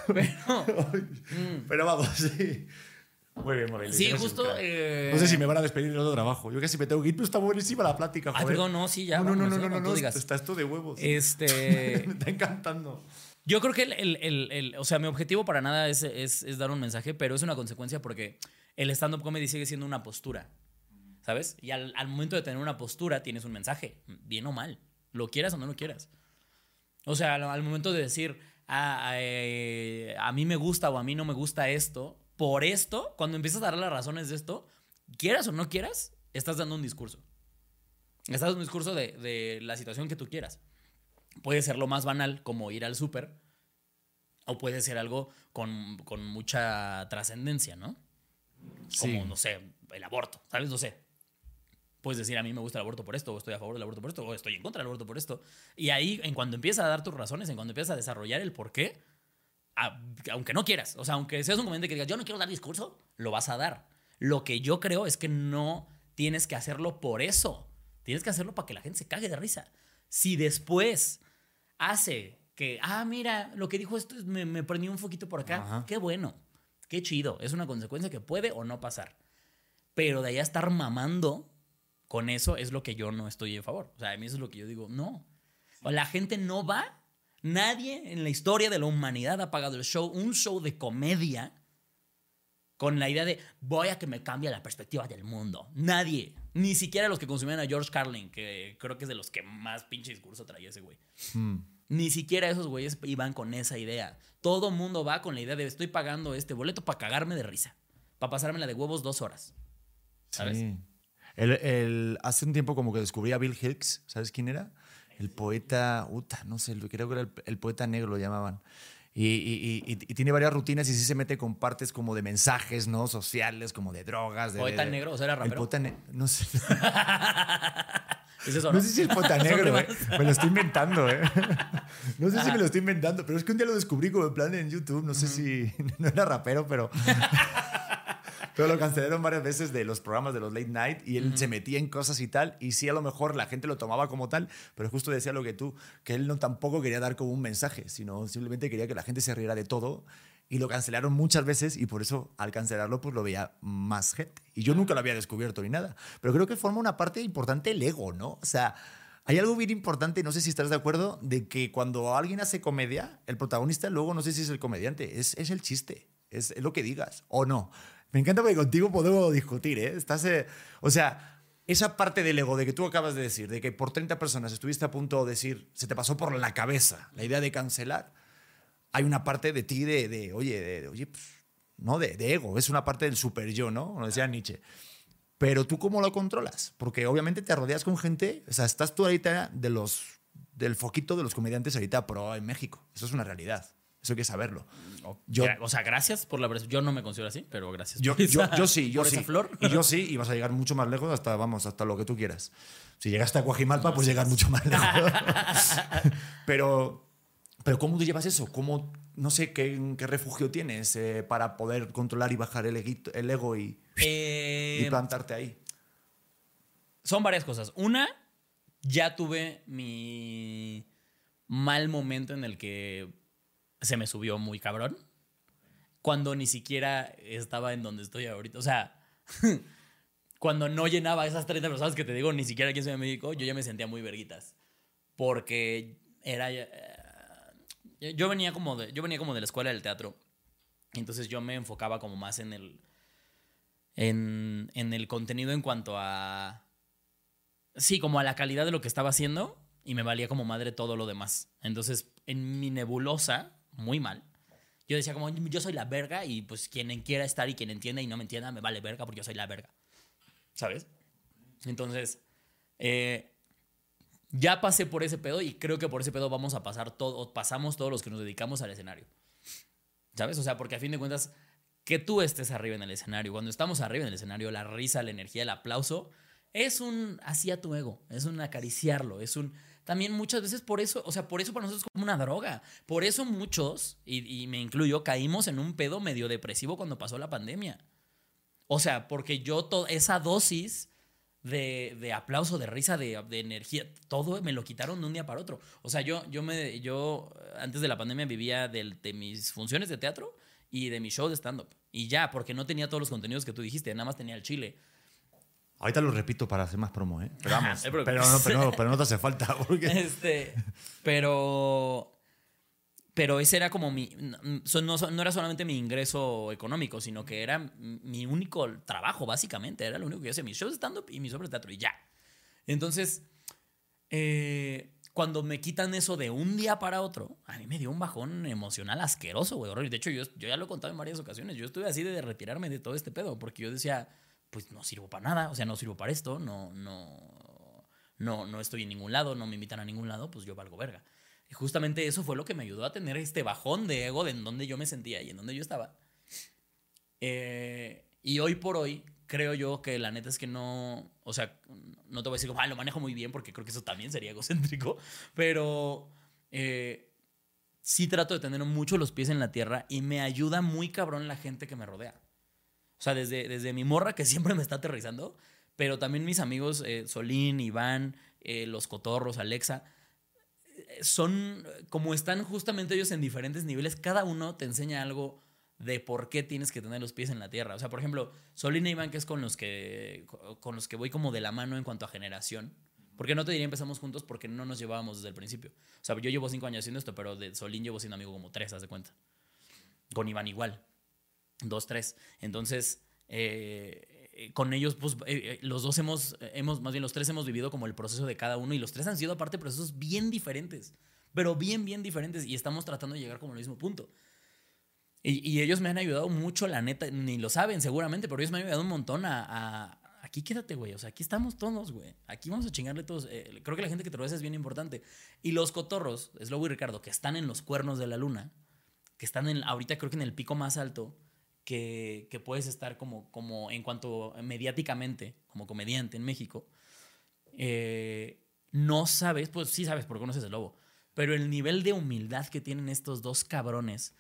Pero, pero vamos, sí. Muy bien, Morelli. Sí, justo. Eh... No sé si me van a despedir de otro trabajo. Yo casi me tengo que ir, pero está buenísima la plática. Joder. Ay, perdón, no, sí, ya. No, no, no, no, no, no, Está esto de huevos. Este. me está encantando. Yo creo que el, el, el, o sea, mi objetivo para nada es, es, es, dar un mensaje, pero es una consecuencia porque el stand-up comedy sigue siendo una postura, ¿sabes? Y al, al, momento de tener una postura tienes un mensaje, bien o mal, lo quieras o no lo quieras. O sea, al, momento de decir, ah, eh, a mí me gusta o a mí no me gusta esto, por esto, cuando empiezas a dar las razones de esto, quieras o no quieras, estás dando un discurso. Estás dando un discurso de, de la situación que tú quieras. Puede ser lo más banal, como ir al súper, o puede ser algo con, con mucha trascendencia, ¿no? Como, no sé, el aborto, ¿sabes? No sé. Puedes decir, a mí me gusta el aborto por esto, o estoy a favor del aborto por esto, o estoy en contra del aborto por esto. Y ahí, en cuando empiezas a dar tus razones, en cuando empiezas a desarrollar el por qué, aunque no quieras, o sea, aunque seas un comediante que digas, yo no quiero dar discurso, lo vas a dar. Lo que yo creo es que no tienes que hacerlo por eso. Tienes que hacerlo para que la gente se cague de risa. Si después hace que, ah, mira, lo que dijo esto me, me prendió un foquito por acá, qué bueno, qué chido. Es una consecuencia que puede o no pasar. Pero de ahí a estar mamando con eso es lo que yo no estoy en favor. O sea, a mí eso es lo que yo digo, no. La gente no va Nadie en la historia de la humanidad ha pagado el show, un show de comedia, con la idea de voy a que me cambie la perspectiva del mundo. Nadie. Ni siquiera los que consumían a George Carlin, que creo que es de los que más pinche discurso traía ese güey. Hmm. Ni siquiera esos güeyes iban con esa idea. Todo mundo va con la idea de estoy pagando este boleto para cagarme de risa. Para pasarme la de huevos dos horas. ¿Sabes? Sí. El, hace un tiempo como que descubrí a Bill Hicks. ¿Sabes quién era? El poeta, uta, no sé, creo que era el, poeta negro, lo llamaban. Y, tiene varias rutinas y sí se mete con partes como de mensajes, ¿no? Sociales, como de drogas. De, ¿Poeta negro? O sea, era rapero. El poeta no sé. ¿Es eso, no? sé si es poeta negro, ¿eh? Me lo estoy inventando, ¿eh? No sé si me lo estoy inventando, pero es que un día lo descubrí como en plan en YouTube. No sé si. No era rapero, pero. Pero lo cancelaron varias veces de los programas de los late night y él se metía en cosas y tal. Y sí, a lo mejor la gente lo tomaba como tal, pero justo decía lo que tú, que él no tampoco quería dar como un mensaje, sino simplemente quería que la gente se riera de todo. Y lo cancelaron muchas veces y por eso al cancelarlo pues lo veía más gente. Y yo nunca lo había descubierto ni nada. Pero creo que forma una parte importante el ego, ¿no? O sea, hay algo bien importante, no sé si estás de acuerdo, de que cuando alguien hace comedia, el protagonista luego no sé si es el comediante, es, es el chiste, es, es, lo que digas o no. Me encanta porque contigo podemos discutir, ¿eh? Estás, eh, o sea, esa parte del ego de que tú acabas de decir, de que por 30 personas estuviste a punto de decir, se te pasó por la cabeza la idea de cancelar, hay una parte de ti de, oye, de, oye, pues, ¿no? De, de ego, es una parte del super yo, ¿no? Como decía Nietzsche. Pero tú cómo lo controlas? Porque obviamente te rodeas con gente, o sea, estás tú ahorita de los, del foquito de los comediantes ahorita pro en México. Eso es una realidad. Eso hay que saberlo. Yo, Gra- o sea, gracias por la Yo no me considero así, pero gracias. yo, por yo, esa- yo sí, yo por sí. esa flor. Y yo sí, y vas a llegar mucho más lejos hasta, vamos, hasta lo que tú quieras. Si llegaste a Guajimalpa, pues llegas mucho más lejos. pero, pero ¿cómo tú llevas eso? ¿Cómo, no sé, qué, qué refugio tienes eh, para poder controlar y bajar el, eguito- el ego y, Eh, y plantarte ahí? Son varias cosas. Una, ya tuve mi mal momento en el que se me subió muy cabrón. Cuando ni siquiera estaba en donde estoy ahorita. O sea, cuando no llenaba esas 30 personas que te digo, ni siquiera aquí en Ciudad yo ya me sentía muy verguitas. Porque era. eh, yo venía como de, yo venía como de la escuela del teatro. Entonces yo me enfocaba como más en el. En, en el contenido en cuanto a. Sí, como a la calidad de lo que estaba haciendo. Y me valía como madre todo lo demás. Entonces, en mi nebulosa, muy mal. Yo decía como, yo soy la verga y pues quien quiera estar y quien entienda y no me entienda, me vale verga porque yo soy la verga. ¿Sabes? Entonces, eh, ya pasé por ese pedo y creo que por ese pedo vamos a pasar todo, pasamos todos los que nos dedicamos al escenario. ¿Sabes? O sea, porque a fin de cuentas, que tú estés arriba en el escenario, cuando estamos arriba en el escenario, la risa, la energía, el aplauso, es un así tu ego, es un acariciarlo, es un... También muchas veces por eso, o sea, por eso para nosotros es como una droga. Por eso muchos, y, me incluyo, caímos en un pedo medio depresivo cuando pasó la pandemia. O sea, porque yo to- esa dosis de, de aplauso, de risa, de, energía, todo me lo quitaron de un día para otro. O sea, yo, yo, me, yo antes de la pandemia vivía de mis funciones de teatro y de mi show de stand-up. Y ya, porque no tenía todos los contenidos que tú dijiste, nada más tenía el chile. Ahorita lo repito para hacer más promo, ¿eh? Pero vamos, No te pero, no, pero, no, pero no te hace falta. Porque... Este, pero. Pero ese era como mi. No, no- no era solamente mi ingreso económico, sino que era mi único trabajo, básicamente. Era lo único que yo hacía. Mis shows de stand-up y mis obras de teatro y ya. Entonces, eh, cuando me quitan eso de un día para otro, a mí me dio un bajón emocional asqueroso, güey. De hecho, yo, yo ya lo he contado en varias ocasiones. Yo estuve así de retirarme de todo este pedo, porque yo decía, pues no sirvo para nada, o sea, no sirvo para esto, no, no, no, no estoy en ningún lado, no me invitan a ningún lado, pues yo valgo verga. Y justamente eso fue lo que me ayudó a tener este bajón de ego de en donde yo me sentía y en donde yo estaba. Eh, y hoy por hoy, creo yo que la neta es que no. O sea, no te voy a decir ah, lo manejo muy bien, porque creo que eso también sería egocéntrico. Pero eh, sí trato de tener mucho los pies en la tierra y me ayuda muy cabrón la gente que me rodea. O sea, desde, desde mi morra, que siempre me está aterrizando, pero también mis amigos eh, Solín, Iván, eh, los cotorros, Alexa son como están justamente ellos en diferentes niveles, cada uno te enseña algo de por qué tienes que tener los pies en la tierra. O sea, por ejemplo, Solina y Iván, que es con los que, con los que voy como de la mano en cuanto a generación. Porque no te diría empezamos juntos porque no nos llevábamos desde el principio. O sea, yo llevo cinco años haciendo esto, pero de Solín llevo siendo amigo como tres, haz de cuenta. Con Iván igual. Dos, tres. Entonces, eh, eh, con ellos, pues eh, eh, los dos hemos, hemos, más bien los tres hemos vivido como el proceso de cada uno y los tres han sido aparte procesos bien diferentes, pero bien, bien diferentes y estamos tratando de llegar como al mismo punto. Y, y ellos me han ayudado mucho, la neta, ni lo saben seguramente, pero ellos me han ayudado un montón a... a aquí quédate, güey. O sea, aquí estamos todos, güey. Aquí vamos a chingarle todos. Eh, creo que la gente que te rodeas es bien importante. Y los cotorros, es Lobo y Ricardo, que están en los cuernos de la luna, que están en, ahorita creo que en el pico más alto, que, puedes estar como, como en cuanto mediáticamente, como comediante en México, eh, no sabes, pues sí sabes porque conoces el lobo, pero el nivel de humildad que tienen estos dos cabrones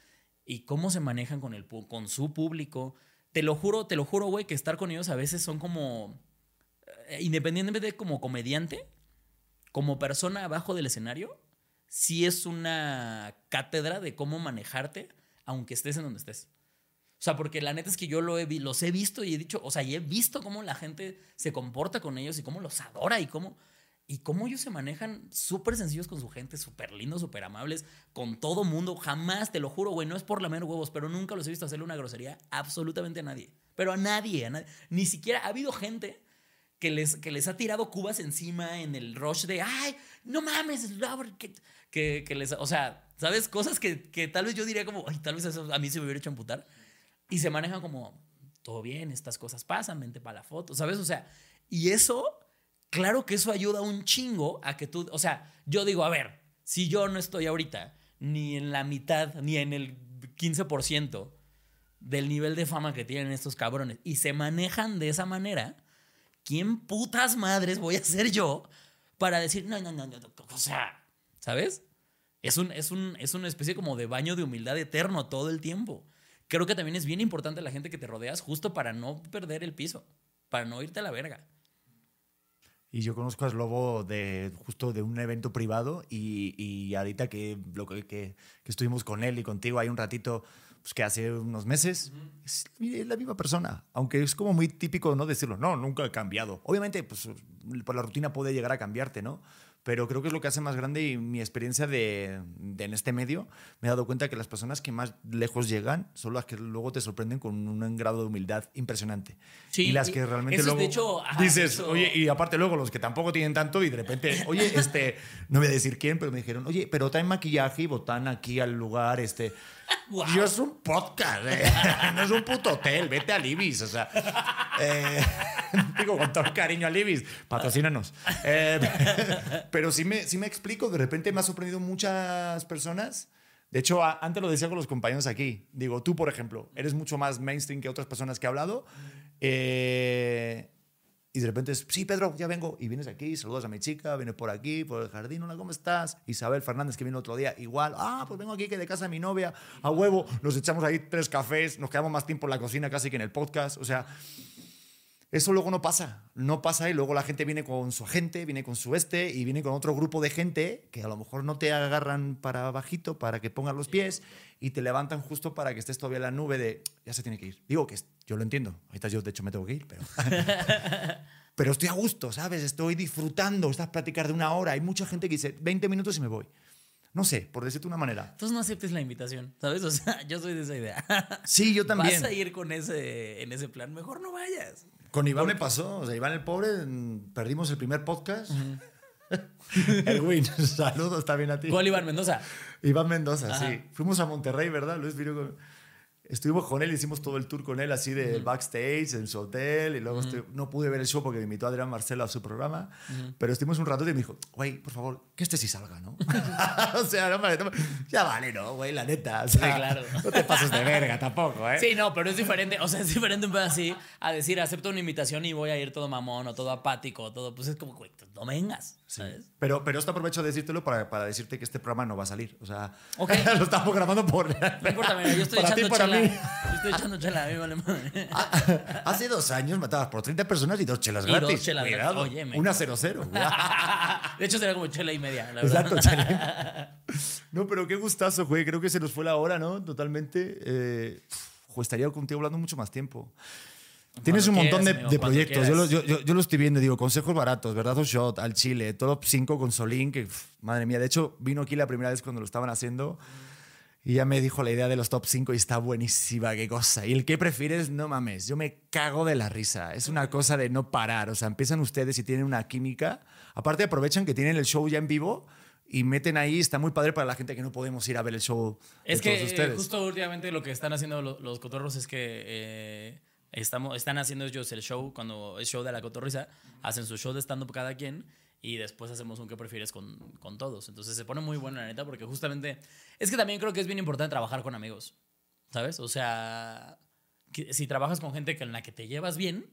y cómo se manejan con, el, con su público, te lo juro, te lo juro, güey, que estar con ellos a veces son como, eh, independientemente de como comediante, como persona abajo del escenario, sí es una cátedra de cómo manejarte aunque estés en donde estés. Sea, porque la neta es que yo lo he los he visto y he dicho, o sea, y he visto cómo la gente se comporta con ellos y cómo los adora y cómo, y cómo ellos se manejan súper sencillos con su gente, súper lindos, súper amables, con todo mundo. Jamás, te lo juro, güey, no es por lamer huevos, pero nunca los he visto hacerle una grosería absolutamente a nadie. Pero a nadie, a nadie. Ni siquiera ha habido gente que les, que les ha tirado cubas encima en el rush de, ay, no mames, Robert", que, que, que les, o sea, ¿sabes? Cosas que, que tal vez yo diría como, ay, tal vez eso a mí se me hubiera hecho amputar. Y se manejan como, todo bien, estas cosas pasan, vente para la foto, ¿sabes? O sea, y eso, claro que eso ayuda un chingo a que tú, o sea, yo digo, a ver, si yo no estoy ahorita ni en la mitad, ni en el 15% del nivel de fama que tienen estos cabrones y se manejan de esa manera, ¿quién putas madres voy a ser yo para decir, no, no, no, no, o sea, ¿sabes? Es, un, es, un, es una especie como de baño de humildad eterno todo el tiempo. Creo que también es bien importante la gente que te rodeas justo para no perder el piso, para no irte a la verga. Y yo conozco a Slobo de justo de un evento privado y, y ahorita que, lo que, que, que estuvimos con él y contigo hay un ratito, pues que hace unos meses, es la misma persona, aunque es como muy típico no decirlo, no, nunca he cambiado. Obviamente, pues por la rutina puede llegar a cambiarte, ¿no? Pero creo que es lo que hace más grande y mi experiencia de, de, en este medio me he dado cuenta que las personas que más lejos llegan son las que luego te sorprenden con un grado de humildad impresionante. Sí, y las que realmente es, luego de hecho, ajá, dices, eso- oye, y aparte luego los que tampoco tienen tanto y de repente, oye, este, no voy a decir quién, pero me dijeron, oye, pero traen maquillaje y botan aquí al lugar, este. Guau. Yo es un podcast, eh, no es un puto hotel, vete al Ibis, o sea. eh, digo con todo el cariño al Ibis, patrocínanos. Eh, pero sí me, sí me explico, de repente me ha sorprendido muchas personas. De hecho, a- antes lo decía con los compañeros aquí. Digo, tú, por ejemplo, eres mucho más mainstream que otras personas que he hablado. Eh, y de repente es, sí, Pedro, ya vengo. Y vienes aquí, saludas a mi chica, viene por aquí, por el jardín, hola, ¿cómo estás? Isabel Fernández, que vino otro día, igual. Ah, pues vengo aquí, que de casa de mi novia, a huevo. Nos echamos ahí tres cafés, nos quedamos más tiempo en la cocina casi que en el podcast. O sea, eso luego no pasa, no pasa y luego la gente viene con su agente, viene con su este y viene con otro grupo de gente que a lo mejor no te agarran para bajito para que pongas los pies y te levantan justo para que estés todavía en la nube de ya se tiene que ir. Digo que yo lo entiendo, ahorita yo de hecho me tengo que ir, pero... pero estoy a gusto, ¿sabes? Estoy disfrutando estas pláticas de una hora. Hay mucha gente que dice 20 minutos y me voy. No sé, por decirte una manera. Entonces no aceptes la invitación, ¿sabes? O sea, yo soy de esa idea. Sí, yo también. Vas a ir con ese, en ese plan, mejor no vayas. Con Iván me pasó. O sea, Iván el pobre, perdimos el primer podcast. el win. Saludos también a ti. ¿Cuál Iván Mendoza? Iván Mendoza, Ajá. sí. Fuimos a Monterrey, ¿verdad? Luis vino con- Estuvimos con él, hicimos todo el tour con él, así del backstage, en su hotel. Y luego estu- no pude ver el show porque me invitó Adrián Marcelo a su programa. Pero estuvimos un rato y me dijo, güey, por favor, que este sí salga, ¿no? o sea, no, no- ya vale, ¿no, güey? La neta. o sea, Sí, claro. No te pases de verga tampoco, ¿eh? Sí, no, pero es diferente. O sea, es diferente un pedo así a decir, acepto una invitación y voy a ir todo mamón o todo apático, todo. Pues es como, güey, no vengas, ¿sabes? Pero, pero esto aprovecho de decírtelo para, para decirte que este programa no va a salir. O sea, Ok. lo estamos grabando por. No importa, mira, yo estoy para ti, echando para chela. mí. Yo estoy echando chela, a mí vale madre. Hace dos años matabas por 30 personas y dos chelas Y dos gratis. chelas gratis. Cuidado. Oye, Una 0-0. De hecho, será como chela y media, la verdad. Exacto, chela. No, pero qué gustazo, güey. Creo que se nos fue la hora, ¿no? Totalmente. Eh, estaría contigo hablando mucho más tiempo. Tienes un montón de, quieras, amigo, de proyectos. Yo yo, yo- yo lo estoy viendo, digo, consejos baratos, ¿verdad? Dos shot, al Chile, top 5 con Solín, que pf, madre mía. De hecho, vino aquí la primera vez cuando lo estaban haciendo y ya me dijo la idea de los top 5 y está buenísima, qué cosa. Y el que prefieres, no mames, yo me cago de la risa. Es una cosa de no parar. O sea, empiezan ustedes y tienen una química. Aparte, aprovechan que tienen el show ya en vivo y meten ahí. Está muy padre para la gente que no podemos ir a ver el show. de Es que todos eh, ustedes. justo últimamente lo que están haciendo lo- los, cotorros es que eh, estamos, están haciendo ellos el show, cuando es show de la cotorriza, hacen su show de stand-up cada quien y después hacemos un que prefieres con, con todos. Entonces se pone muy bueno, la neta, porque justamente es que también creo que es bien importante trabajar con amigos, ¿sabes? O sea, si trabajas con gente con la que te llevas bien,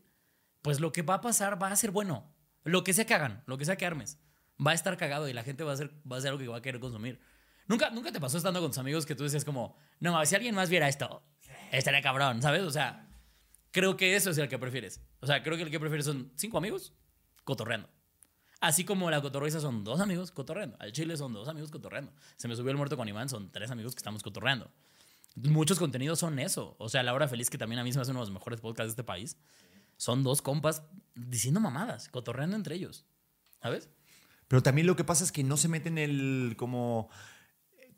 pues lo que va a pasar va a ser bueno. Lo que sea que hagan, lo que sea que armes, va a estar cagado y la gente va a hacer, va a ser algo que va a querer consumir. ¿Nunca, nunca te pasó estando con tus amigos que tú decías como, no, si alguien más viera esto, estaría cabrón, ¿sabes? O sea, creo que eso es el que prefieres. O sea, creo que el que prefieres son cinco amigos cotorreando. Así como la cotorriza son dos amigos cotorreando. Al chile son dos amigos cotorreando. Se me subió el muerto con Iván, son tres amigos que estamos cotorreando. Muchos contenidos son eso. O sea, La Hora Feliz, que también a mí se me hace uno de los mejores podcasts de este país, son dos compas diciendo mamadas, cotorreando entre ellos. ¿Sabes? Pero también lo que pasa es que no se meten el como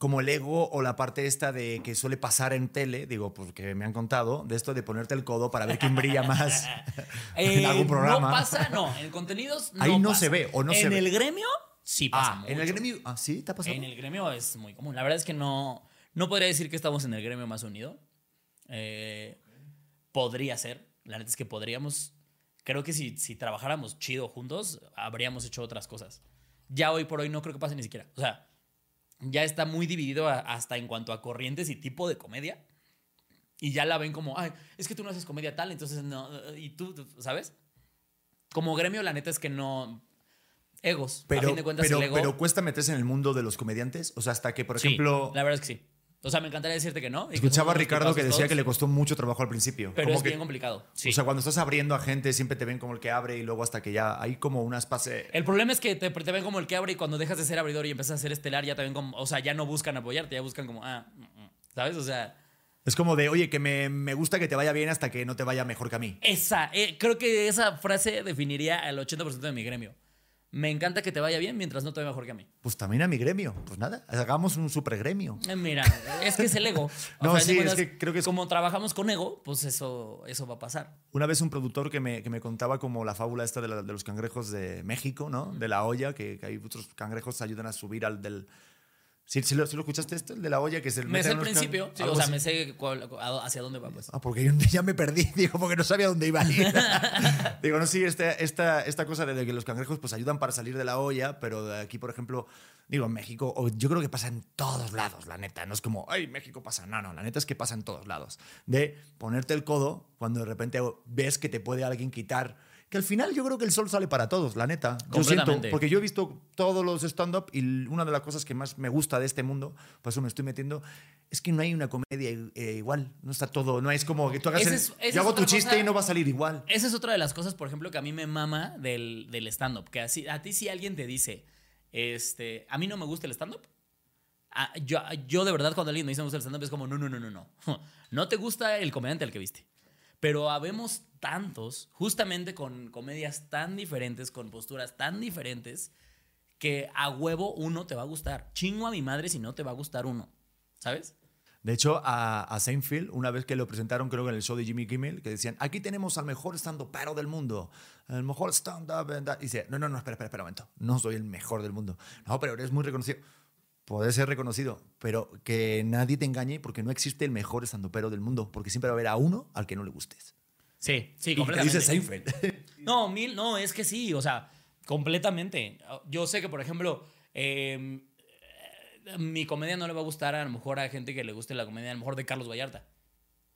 como el ego o la parte esta de que suele pasar en tele, digo, porque me han contado, de esto de ponerte el codo para ver quién brilla más en Eh, algún programa. No pasa, no. En contenidos no Ahí no pasa. se ve, o no en se ve. el gremio sí pasa Ah, en el mucho. gremio. Ah, sí, ¿te ha pasado? En el gremio es muy común. La verdad es que no, no podría decir que estamos en el gremio más unido. Eh, podría ser. La neta es que podríamos. Creo que si, si trabajáramos chido juntos, habríamos hecho otras cosas. Ya hoy por hoy no creo que pase ni siquiera. O sea, ya está muy dividido a- hasta en cuanto a corrientes y tipo de comedia. Y ya la ven como, ay, es que tú no haces comedia tal, entonces no. Y tú, tú- ¿sabes? Como gremio, la neta es que no. Egos. a Pero, fin de cuentas, pero, el ego. pero cuesta meterse en el mundo de los comediantes. O sea, hasta que, por Sí, ejemplo, la verdad es que sí. O sea, me encantaría decirte que no. escuchaba a Ricardo que decía todos, que le costó mucho trabajo al principio. Pero Como es que- bien complicado. Sí. O sea, cuando estás abriendo a gente, siempre te ven como el que abre y luego hasta que ya hay como unas pase. El problema es que te, te ven como el que abre y cuando dejas de ser abridor y empiezas a ser estelar, ya te ven como. O sea, ya no buscan apoyarte, ya buscan como, ah, mm, mm, ¿sabes? O sea, Es como de, oye, que me, me gusta que te vaya bien hasta que no te vaya mejor que a mí. esa, eh, creo que esa frase definiría al 80% de mi gremio. Me encanta que te vaya bien mientras no te vaya mejor que a mí. Pues también a mi gremio. Pues nada, hagamos un super gremio. Eh, Mira, es que es el ego. No, sí, es que creo que es- Como trabajamos con ego, pues eso, eso va a pasar. Una vez un productor que me, que me contaba como la fábula esta de, la- de los cangrejos de México, ¿no? De la olla, que, que hay otros cangrejos que ayudan a subir al del... ¿Sí, sí lo, sí lo escuchaste esto? El de la olla que es el... Me sé el principio, sí, o sea, me sé cuál- hacia dónde va, pues. Ah, porque yo ya me perdí, digo, porque no sabía dónde iba a ir. digo, no, sí, esta, esta, esta cosa de que los cangrejos pues ayudan para salir de la olla, pero de aquí, por ejemplo, digo, en México, o yo creo que pasa en todos lados, la neta. No es como, ay, México pasa. No, no, la neta es que pasa en todos lados. De ponerte el codo cuando de repente ves que te puede alguien quitar. Que al final yo creo que el sol sale para todos, la neta. Yo siento, porque yo he visto todos los stand-up y una de las cosas que más me gusta de este mundo, por eso me estoy metiendo, es que no hay una comedia eh, igual. No está todo, no es como que tú hagas Ese es- yo hago tu chiste cosa. y no va a salir igual. Esa es otra de las cosas, por ejemplo, que a mí me mama del, del stand-up. Que así, a ti si alguien te dice, este, a mí no me gusta el stand-up. yo, yo de verdad cuando alguien me dice me gusta el stand-up es como, no, no, no, no, no. No te gusta el comediante al que viste. Pero habemos tantos, justamente con comedias tan diferentes, con posturas tan diferentes, que a huevo uno te va a gustar. Chingo a mi madre si no te va a gustar uno. ¿Sabes? De hecho, a, a Seinfeld, una vez que lo presentaron, creo que en el show de Jimmy Kimmel, que decían, aquí tenemos al mejor stand-upero del mundo, el mejor stand-up. and that". Y dice, no, no, no, espera, espera, espera un momento, no soy el mejor del mundo. No, pero eres muy reconocido. Puede ser reconocido, pero que nadie te engañe porque no existe el mejor stand-upero del mundo, porque siempre va a haber a uno al que no le gustes. Sí, sí, Y completamente. dice Seinfeld. No, mil, no, es que sí, o sea, completamente. Yo sé que, por ejemplo, eh, mi comedia no le va a gustar a lo mejor a gente que le guste la comedia a lo mejor de Carlos Vallarta.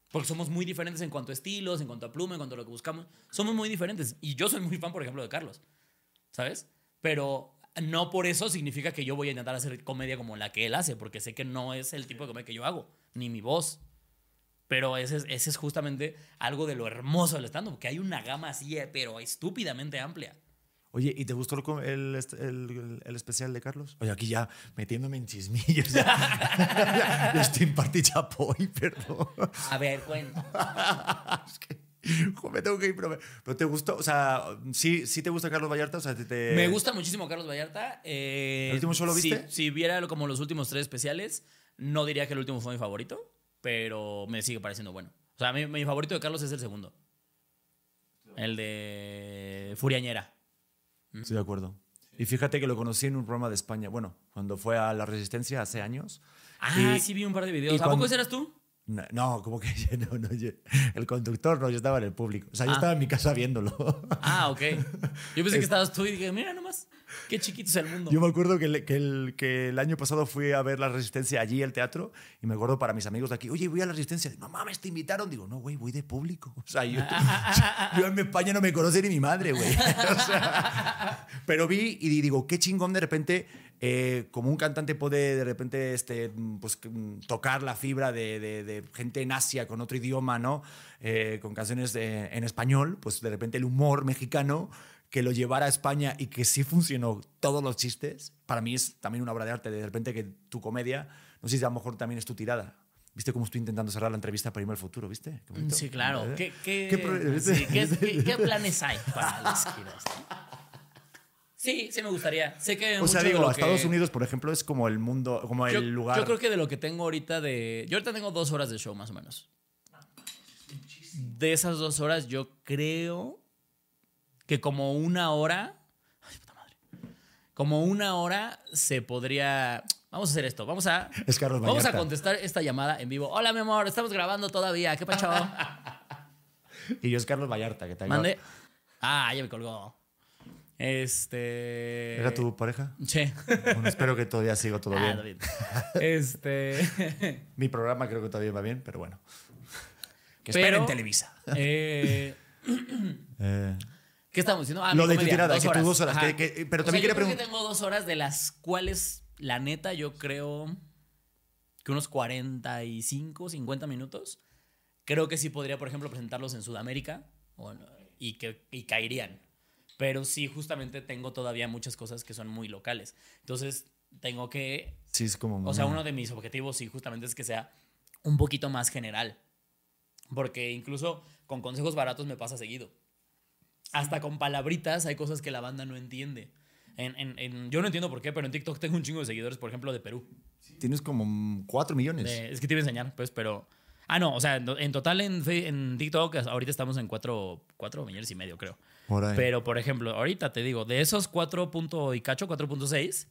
Porque somos muy diferentes en cuanto a estilos, en cuanto a pluma, en cuanto a lo que buscamos. Somos muy diferentes. Y yo soy muy fan, por ejemplo, de Carlos. ¿Sabes? Pero no por eso significa que yo voy a intentar hacer comedia como la que él hace, porque sé que no es el tipo de comedia que yo hago, ni mi voz. Pero ese es, ese es justamente algo de lo hermoso del stand-up, que hay una gama así, eh, pero estúpidamente amplia. Oye, ¿y te gustó el, el, el- el especial de Carlos? Oye, aquí ya metiéndome en chismillos. Ya, ya estoy en party chapoy, perdón. A ver, cuento. es que jo, me tengo que ir, pero, me- pero te gustó, o sea, ¿sí, sí te gusta Carlos Vallarta? O sea, te, te- Me gusta muchísimo Carlos Vallarta. eh, ¿El último show lo si- viste? Si, viera como los últimos tres especiales, no diría que el último fue mi favorito, pero me sigue pareciendo bueno. O sea, mi, mi favorito de Carlos es el segundo. El de Furiañera. Estoy de acuerdo. Y fíjate que lo conocí en un programa de España, bueno, cuando fue a La Resistencia hace años. Ah, Y- sí vi un par de videos. ¿A poco cuando- eras tú? No, no, como que no, no, yo- el conductor no, yo estaba en el público. O sea, yo Ah. estaba en mi casa viéndolo. Ah, ok. Yo pensé que estabas tú y dije, mira nomás, qué chiquito es el mundo. Yo me acuerdo que el, que, el, que el año pasado fui a ver La Resistencia allí, al teatro, y me acuerdo para mis amigos de aquí, oye, voy a La Resistencia. No mames, te invitaron. Digo, no, güey, voy de público. O sea, yo, yo en España no me conoce ni mi madre, güey. O sea, pero vi y digo, qué chingón de repente, eh, como un cantante puede de repente este, pues, tocar la fibra de, de- de gente en Asia con otro idioma, ¿no? Eh, con canciones de- en español, pues de repente el humor mexicano que lo llevara a España y que sí funcionó todos los chistes, para mí es también una obra de arte. De repente que tu comedia, no sé si a lo mejor también es tu tirada. ¿Viste cómo estoy intentando cerrar la entrevista para irme al futuro? ¿Viste? Sí, claro. ¿Eh? ¿Qué, qué, ¿Qué sí, ¿qué- qué- qué planes hay para las giras? Sí, sí me gustaría. Sé que O sea, mucho de digo, lo a Estados que- Unidos, por ejemplo, es como el mundo, como yo, el lugar. yo creo que de lo que tengo ahorita de... Yo ahorita tengo dos horas de show más o menos. De esas dos horas yo creo que como una hora... Ay, puta madre. Como una hora se podría... Vamos a hacer esto. Vamos a, Es Carlos vamos a contestar esta llamada en vivo. Hola, mi amor, estamos grabando todavía. ¿Qué pacho? Y yo es Carlos Vallarta, que te Mande. Ah, ya me colgó. Este. ¿Era tu pareja? Sí. Bueno, espero que todavía siga todo Ah, bien. Este. Mi programa creo que todavía va bien, pero bueno. Que Pero- esperen Televisa. eh, Eh, ¿Qué estamos diciendo? Ah, Lo de tu que tú dos horas, que- que- pero O también sea, yo creo que tengo dos horas de las cuales, la neta, yo creo que unos 45, 50 minutos. Creo que sí podría, por ejemplo, presentarlos en Sudamérica o y que y caerían. Pero sí, justamente tengo todavía muchas cosas que son muy locales. Entonces, tengo que sí, es como. o sea, uno de mis objetivos sí justamente es que sea un poquito más general. Porque incluso con consejos baratos me pasa seguido. Hasta con palabritas hay cosas que la banda no entiende. En, en- en- yo no entiendo por qué, pero en TikTok tengo un chingo de seguidores, por ejemplo, de Perú. Tienes como 4 millones. De- es que te iba a enseñar, pues, pero... Ah, no, o sea, en, total en, TikTok ahorita estamos en 4 millones y medio, creo. Por. Pero, por ejemplo, ahorita te digo, de esos 4 punto y cacho, 4.6,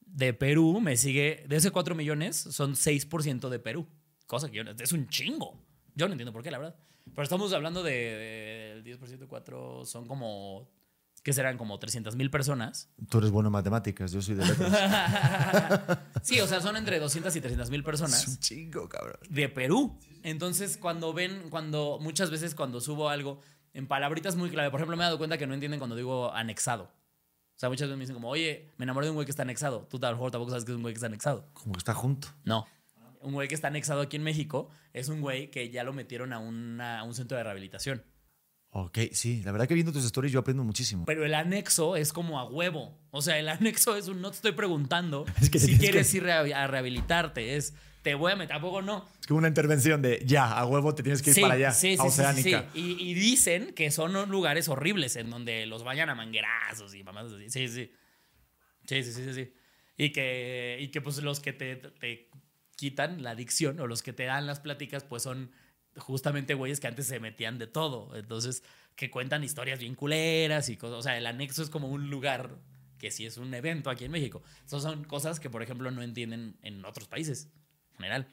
de Perú me sigue, de esos 4 millones, son 6% de Perú. Cosa que yo, es un chingo. Yo no entiendo por qué, la verdad. Pero estamos hablando de, de 10% de 4, son como, ¿qué serán? Como 300 mil personas. Tú eres bueno en matemáticas, yo soy de letras. Sí, o sea, son entre 200 y 300 mil es un personas chingo, cabrón. de Perú. Entonces, cuando ven, cuando muchas veces cuando subo algo en palabritas muy clave, por ejemplo, me he dado cuenta que no entienden cuando digo anexado. O sea, muchas veces me dicen como, oye, me enamoré de un güey que está anexado. Tú a lo mejor tampoco sabes que es un güey que está anexado. Como que está junto. No. Un güey que está anexado aquí en México es un güey que ya lo metieron a, una- a un centro de rehabilitación. Ok, sí, la verdad que viendo tus stories yo aprendo muchísimo. Pero el anexo es como a huevo. O sea, el anexo es un no te estoy preguntando Es que si quieres que- ir a a rehabilitarte. Es te voy a meter. Tampoco no. Es como una intervención de ya, a huevo te tienes que ir para allá, sí, a sí, sí, Oceánica. sí. Y, y dicen que son lugares horribles en donde los vayan a manguerazos y mamás así. Sí, sí. Sí, sí, sí, sí. sí. Y que, y que pues los que te, te quitan la adicción o los que te dan las pláticas pues son justamente güeyes que antes se metían de todo. Entonces, que cuentan historias bien culeras y cosas. O sea, el anexo es como un lugar que sí es un evento aquí en México. Esas son cosas que, por ejemplo, no entienden en otros países en general.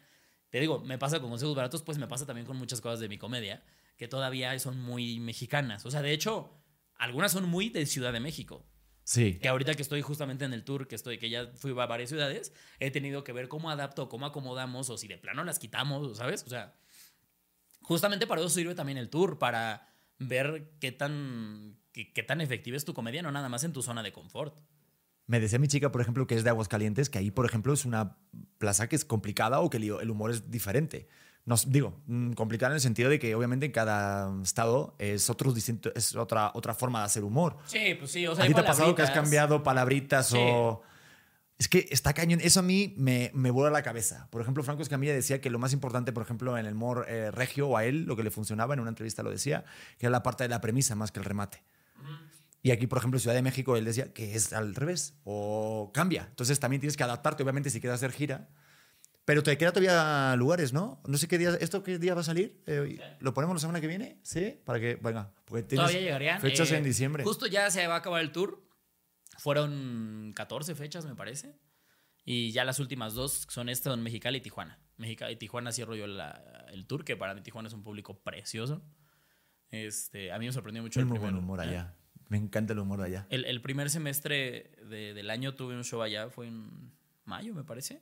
Te digo, me pasa con consejos baratos, pues me pasa también con muchas cosas de mi comedia que todavía son muy mexicanas. O sea, de hecho, algunas son muy de Ciudad de México. Sí. Que ahorita que estoy justamente en el tour, que estoy, que ya fui a varias ciudades, he tenido que ver cómo adapto, cómo acomodamos, o si de plano las quitamos, ¿sabes? O sea, justamente para eso sirve también el tour, para ver qué tan, qué, qué tan efectiva es tu comedia, no nada más en tu zona de confort. Me decía mi chica, por ejemplo, que es de Aguascalientes, que ahí, por ejemplo, es una plaza que es complicada o que el el humor es diferente. No, s- digo, mm, complicada en el sentido de que obviamente en cada estado es, otro distinto, es otra, otra forma de hacer humor. Sí, pues sí, o sea, ¿A ti te ha pasado que has cambiado palabritas Sí. o...? Es que está cañón. Eso a mí me, me vuela la cabeza. Por ejemplo, Franco Escamilla decía que lo más importante, por ejemplo, en el humor eh, regio o a él, lo que le funcionaba en una entrevista lo decía, que era la parte de la premisa más que el remate. Y aquí, por ejemplo, Ciudad de México, él decía que es al revés o cambia. Entonces también tienes que adaptarte, obviamente, si quieres hacer gira. Pero te queda todavía lugares, ¿no? No sé qué día, ¿esto qué día va a salir? Eh, ¿Lo ponemos la semana que viene? Sí, para que, venga, porque tienes Todavía llegarían. fechas eh, en diciembre. Justo ya se va a acabar el tour. Fueron 14 fechas, me parece. Y ya las últimas dos son esta en Mexicali y Tijuana. Mexicali y Tijuana cierro yo la- el tour, que para mí Tijuana es un público precioso. Este, a mí me sorprendió mucho Hay el muy buen humor ¿eh? allá. Me encanta el humor de allá. El, el primer semestre de- del año tuve un show allá, fue en mayo, me parece.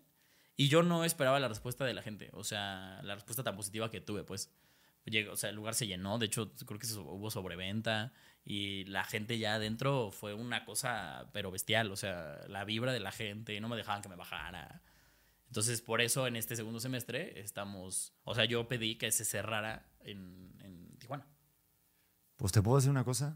Y yo no esperaba la respuesta de la gente, o sea, la respuesta tan positiva que tuve, pues. O sea, el lugar se llenó, de hecho, creo que hubo sobreventa y la gente ya adentro fue una cosa, pero bestial, o sea, la vibra de la gente, no me dejaban que me bajara. Entonces, por eso en este segundo semestre estamos, o sea, yo pedí que se cerrara en, en Tijuana. Pues te puedo decir una cosa.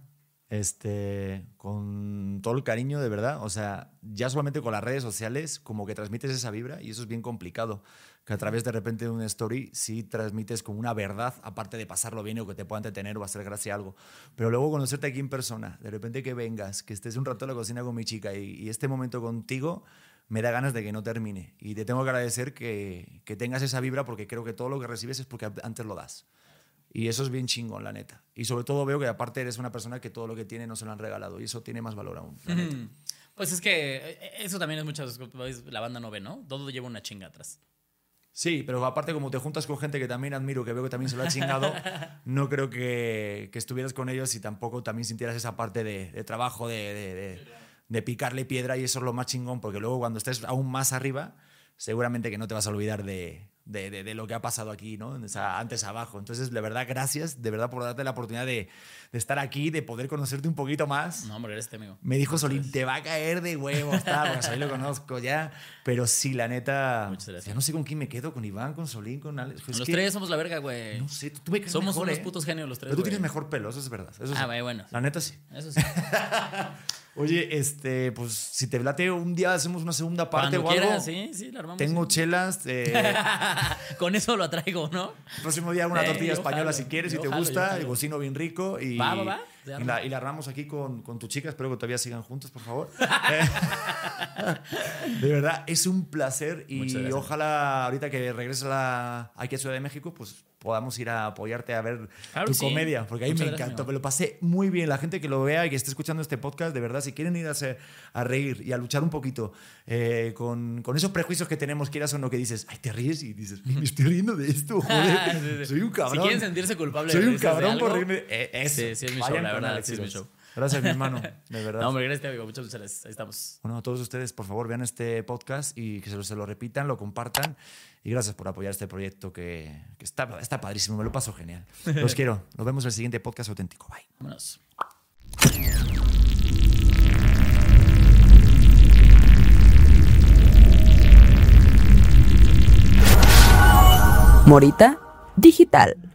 Este, con todo el cariño, de verdad. O sea, ya solamente con las redes sociales, como que transmites esa vibra y eso es bien complicado. Que a través de repente de una story sí transmites como una verdad, aparte de pasarlo bien o que te pueda entretener o hacer gracia algo. Pero luego conocerte aquí en persona, de repente que vengas, que estés un rato en la cocina con mi chica y, y este momento contigo, me da ganas de que no termine. Y te tengo que agradecer que, que tengas esa vibra porque creo que todo lo que recibes es porque antes lo das. Y eso es bien chingón, la neta. Y sobre todo veo que aparte eres una persona que todo lo que tiene no se lo han regalado. Y eso tiene más valor aún. la neta. Pues es que eh, eso también es muchas veces la banda no ve, ¿no? Todo lleva una chinga atrás. Sí, pero aparte como te juntas con gente que también admiro, que veo que también se lo ha chingado, no creo que, que estuvieras con ellos y tampoco también sintieras esa parte de, de trabajo, de, de- de picarle piedra y eso es lo más chingón, porque luego cuando estés aún más arriba, seguramente que no te vas a olvidar de, de- de- de lo que ha pasado aquí, ¿no? En esa- antes abajo. Entonces, de verdad, gracias, de verdad por darte la oportunidad de, de estar aquí, de poder conocerte un poquito más. No, hombre, eres este amigo. Me dijo Solín, te va a caer de huevos, tal, pues ahí lo conozco ya. Pero sí, la neta, Muchas gracias. ya no sé con quién me quedo, con Iván, con Solín, con Alex. Pues es los que- tres somos la verga, güey. No sé, tú me caes Somos mejor, unos ¿eh? putos genios los tres, Pero tú güey. tienes mejor pelo, eso es verdad. Eso Ah, sí. bueno. La neta sí. Eso sí. Oye, este, pues si te late un día hacemos una segunda parte Cuando o algo. quieras, sí, sí, la armamos. Tengo sí. chelas. eh, Con eso lo atraigo, ¿no? próximo día una tortilla española jalo, si quieres, si te jalo, gusta, el bocino bien rico y, Va, va, va, y, la, y la armamos aquí con, con tu chica. Espero que todavía sigan juntos, por favor. de verdad, es un placer y ojalá ahorita que regreses a la, aquí a Ciudad de México, pues podamos ir a apoyarte a ver Claro tu sí. comedia, porque ahí Muchas me gracias, encantó, me lo pasé muy bien. La gente que lo vea y que esté escuchando este podcast, de verdad, si quieren ir a, hacer- a reír y a luchar un poquito eh, con, con esos prejuicios que tenemos, quieras o no, que dices, ay, te ríes y dices, "Ay, me estoy riendo de esto, joder, Sí, sí. soy un cabrón. Si quieren sentirse culpables Soy un cabrón por reírme. Eh, eso. Sí, sí es mi Vayan show, verdad, Alex sí es mi Quiroz. show. Gracias, mi hermano, de verdad. No, hombre, gracias, amigo. Muchas gracias. Ahí estamos. Bueno, a todos ustedes, por favor, vean este podcast y que se lo, se lo repitan, lo compartan. Y gracias por apoyar este proyecto que, que está, está padrísimo, me lo paso genial. Los quiero. Nos vemos en el siguiente podcast auténtico. Bye. Vámonos. Morita Digital.